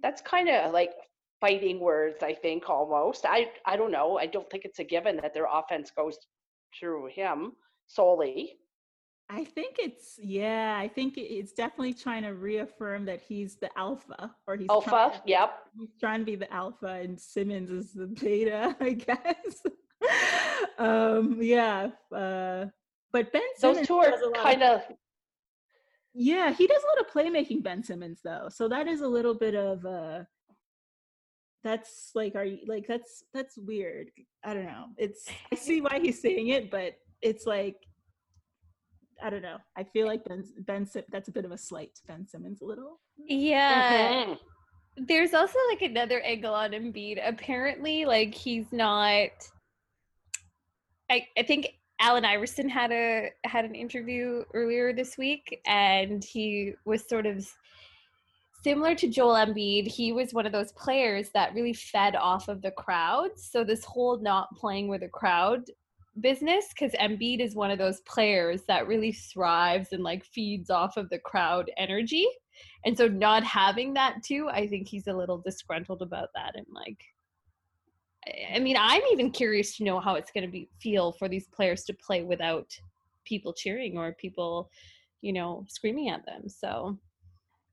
that's kind of like fighting words, I think almost. I I don't know. I don't think it's a given that their offense goes through him solely. I think it's yeah. I think it's definitely trying to reaffirm that he's the alpha, or he's alpha. Trying, yep. He's trying to be the alpha, and Simmons is the beta, I guess. um, yeah. Uh, but Ben Simmons those two are kind of. Yeah, he does a lot of playmaking, Ben Simmons, though. So that is a little bit of uh that's like are you like that's that's weird. I don't know. It's I see why he's saying it, but it's like I don't know. I feel like Ben Ben that's a bit of a slight to Ben Simmons a little. Yeah. Mm-hmm. There's also like another angle on Embiid. Apparently, like he's not I, I think Allen Iverson had a had an interview earlier this week, and he was sort of similar to Joel Embiid. He was one of those players that really fed off of the crowd. So this whole not playing with a crowd business, because Embiid is one of those players that really thrives and like feeds off of the crowd energy. And so not having that too, I think he's a little disgruntled about that and like I mean, I'm even curious to know how it's going to be feel for these players to play without people cheering or people, you know, screaming at them. So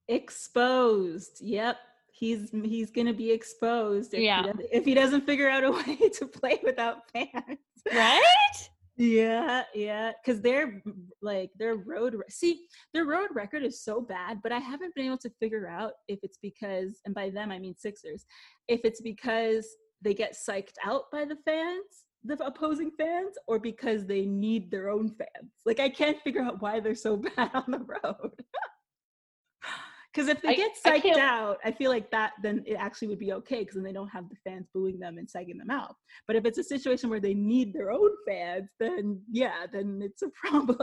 exposed. Yep. He's he's going to be exposed if yeah. He if he doesn't figure out a way to play without fans. Right? Yeah, yeah, because they're like their road. See, their road record is so bad, but I haven't been able to figure out if it's because, and by them I mean Sixers, if it's because they get psyched out by the fans, the opposing fans, or because they need their own fans. Like I can't figure out why they're so bad on the road. Because if they get psyched I out, I feel like that then it actually would be okay because then they don't have the fans booing them and psyching them out. But if it's a situation where they need their own fans, then yeah, then it's a problem.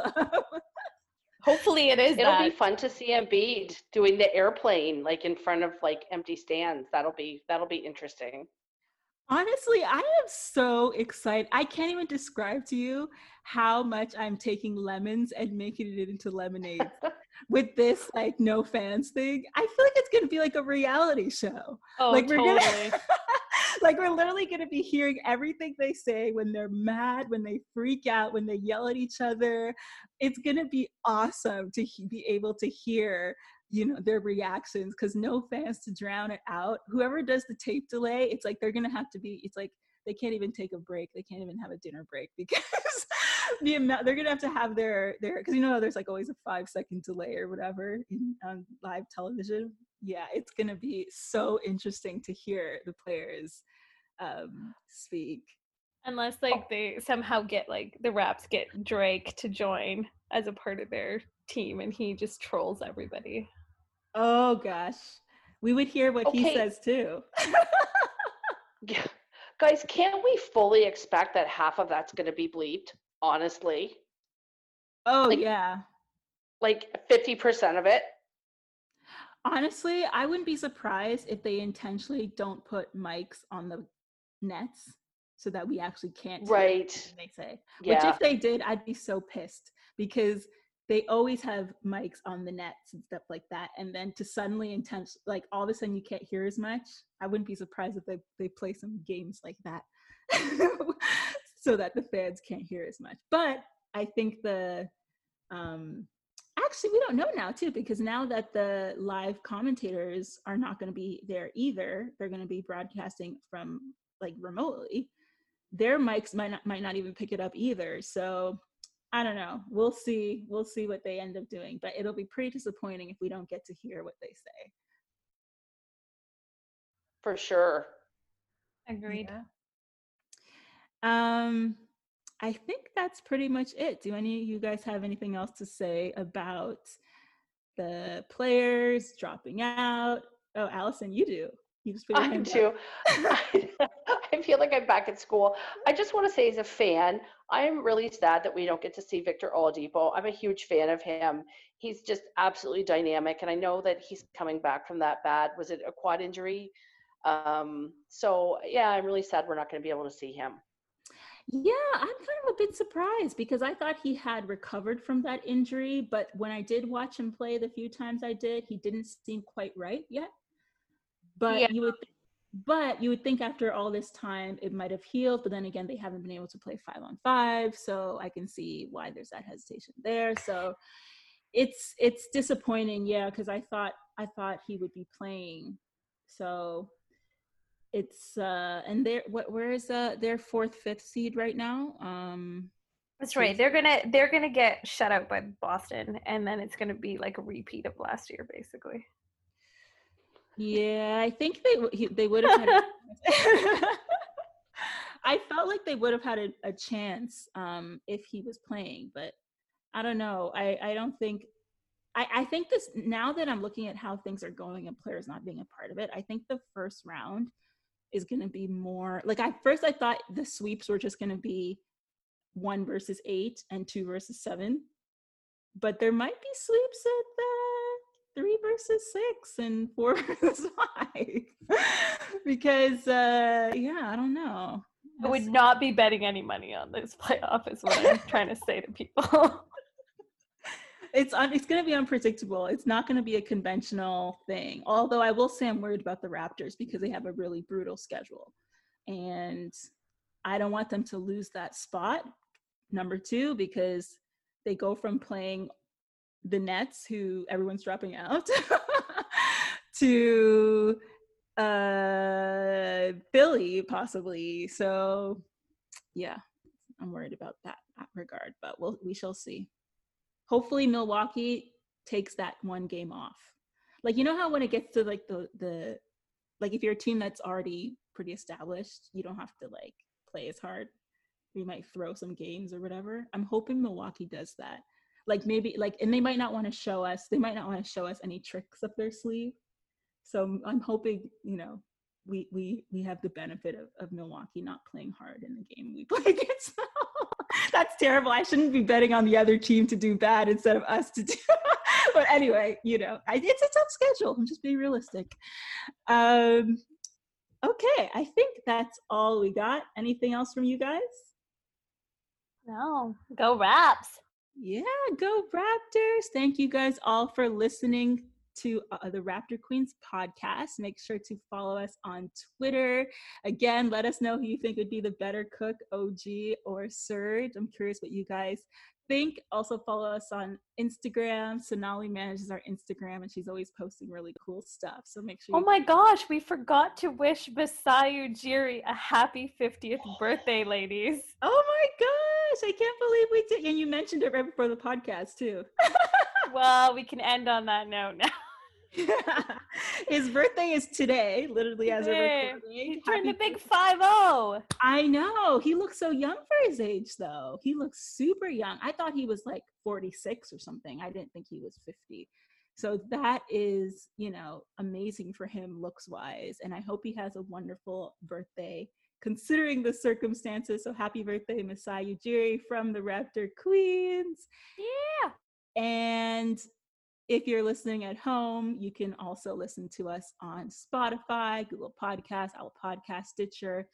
Hopefully it is. It'll that. be fun to see Embiid doing the airplane like in front of like empty stands. That'll be that'll be interesting. Honestly, I am so excited. I can't even describe to you how much I'm taking lemons and making it into lemonade with this like no fans thing. I feel like it's gonna be like a reality show. Oh, like we're totally. gonna like we're literally gonna be hearing everything they say when they're mad, when they freak out, when they yell at each other. It's gonna be awesome to he- be able to hear you know their reactions because no fans to drown it out. Whoever does the tape delay it's like they're gonna have to be it's like they can't even take a break they can't even have a dinner break because the amount they're gonna have to have their their because you know there's like always a five second delay or whatever in, on live television? Yeah it's gonna be so interesting to hear the players um speak. Unless like they somehow get like the Raps get Drake to join as a part of their team and he just trolls everybody. oh gosh we would hear what he says too Yeah. Guys, can't we fully expect that half of that's going to be bleeped? Honestly, oh Like- yeah like 50% of it. Honestly, I wouldn't be surprised if they intentionally don't put mics on the nets so that we actually can't hear Right. they say. yeah. Which if they did, I'd be so pissed because they always have mics on the nets and stuff like that. And then to suddenly intention like all of a sudden you can't hear as much. I wouldn't be surprised if they, they play some games like that so that the fans can't hear as much. But I think the um actually we don't know now too because now that the live commentators are not going to be there either they're going to be broadcasting from like remotely their mics might not might not even pick it up either so i don't know. We'll see. We'll see what they end up doing but it'll be pretty disappointing if we don't get to hear what they say. For sure. Agreed. um i think that's pretty much it. Do any of you guys have anything else to say about the players dropping out? Oh allison you do you just put your I hand up. do. I feel like I'm back at school. I just want to say, as a fan, I'm really sad that we don't get to see Victor Oladipo. I'm a huge fan of him. He's just absolutely dynamic, and I know that he's coming back from that bad. Was it a quad injury? Um, so yeah, I'm really sad we're not going to be able to see him. Yeah, I'm kind of a bit surprised because I thought he had recovered from that injury, but when I did watch him play the few times I did, he didn't seem quite right yet. But Yeah. you would but you would think after all this time it might have healed, but then again they haven't been able to play 5 on 5, so I can see why there's that hesitation there. So it's it's disappointing, yeah, because I thought I thought he would be playing. So it's uh and they're what where is uh their fourth fifth seed right now um That's right. They're gonna they're gonna get shut out by Boston, and then it's gonna be like a repeat of last year, basically. Yeah i think they he, they would have had a- i felt like they would have had a, a chance um if he was playing but i don't know i i don't think I, I think this now that I'm looking at how things are going and players not being a part of it, I think the first round is going to be more like at first I thought the sweeps were just going to be one versus eight and two versus seven. But there might be sweeps at the three versus six and four versus five. because uh yeah, I don't know. I would not be betting any money on this playoff is what I'm trying to say to people. it's un- it's going to be unpredictable. It's not going to be a conventional thing. Although I will say I'm worried about the Raptors because they have a really brutal schedule, and I don't want them to lose that spot. Number two, because they go from playing the Nets, who everyone's dropping out, to uh Philly possibly. So yeah, I'm worried about that, regard, but we'll we shall see hopefully Milwaukee takes that one game off. Like you know how when it gets to like the the like if you're a team that's already pretty established, you don't have to like play as hard. You might throw some games or whatever. I'm hoping Milwaukee does that. Like maybe like and they might not want to show us they might not want to show us any tricks up their sleeve. So I'm hoping, you know, we we we have the benefit of, of Milwaukee not playing hard in the game we play against them. That's terrible. I shouldn't be betting on the other team to do bad instead of us to do. but anyway, you know, I, it's a tough schedule. I'm just being realistic. Um, okay, I think that's all we got. Anything else from you guys? No, go Raps. Yeah, go Raptors. Thank you guys all for listening to uh, the Raptor Queens podcast. Make sure to follow us on Twitter. Again, let us know who you think would be the better cook, OG or Serge. I'm curious what you guys think. Also follow us on Instagram. Sonali manages our Instagram and she's always posting really cool stuff. So make sure Oh my gosh, we forgot to wish Masai Ujiri a happy 50th birthday, ladies. Oh my gosh, I can't believe we did. And you mentioned it right before the podcast too. well, we can end on that note now. His birthday is today, literally as hey, a He turned a big five zero. I know. He looks so young for his age, though. He looks super young. I thought he was like 46 or something. I didn't think he was 50. So that is, you know, amazing for him looks wise. And I hope he has a wonderful birthday considering the circumstances. So happy birthday, Masai Ujiri from the Raptor Queens. Yeah. And if you're listening at home, you can also listen to us on Spotify, Google Podcasts, Apple Podcast, Stitcher,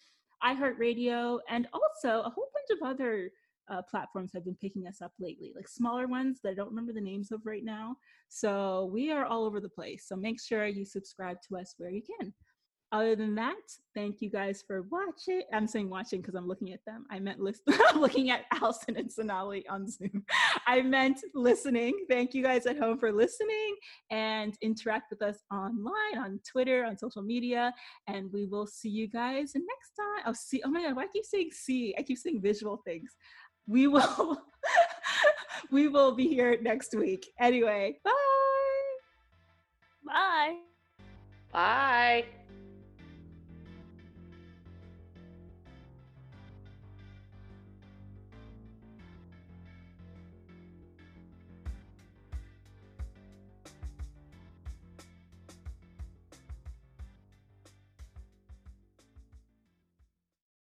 iHeartRadio, and also a whole bunch of other uh, platforms have been picking us up lately, like smaller ones that I don't remember the names of right now. So we are all over the place. So make sure you subscribe to us where you can. Other than that, thank you guys for watching. I'm saying watching because I'm looking at them. I meant listen- looking at Allison and Sonali on Zoom. I meant listening. Thank you guys at home for listening and interact with us online, on Twitter, on social media. And we will see you guys next time. Oh, see. Oh my God, why I keep saying see? I keep saying visual things. We will. we will be here next week. Anyway, bye. Bye. Bye.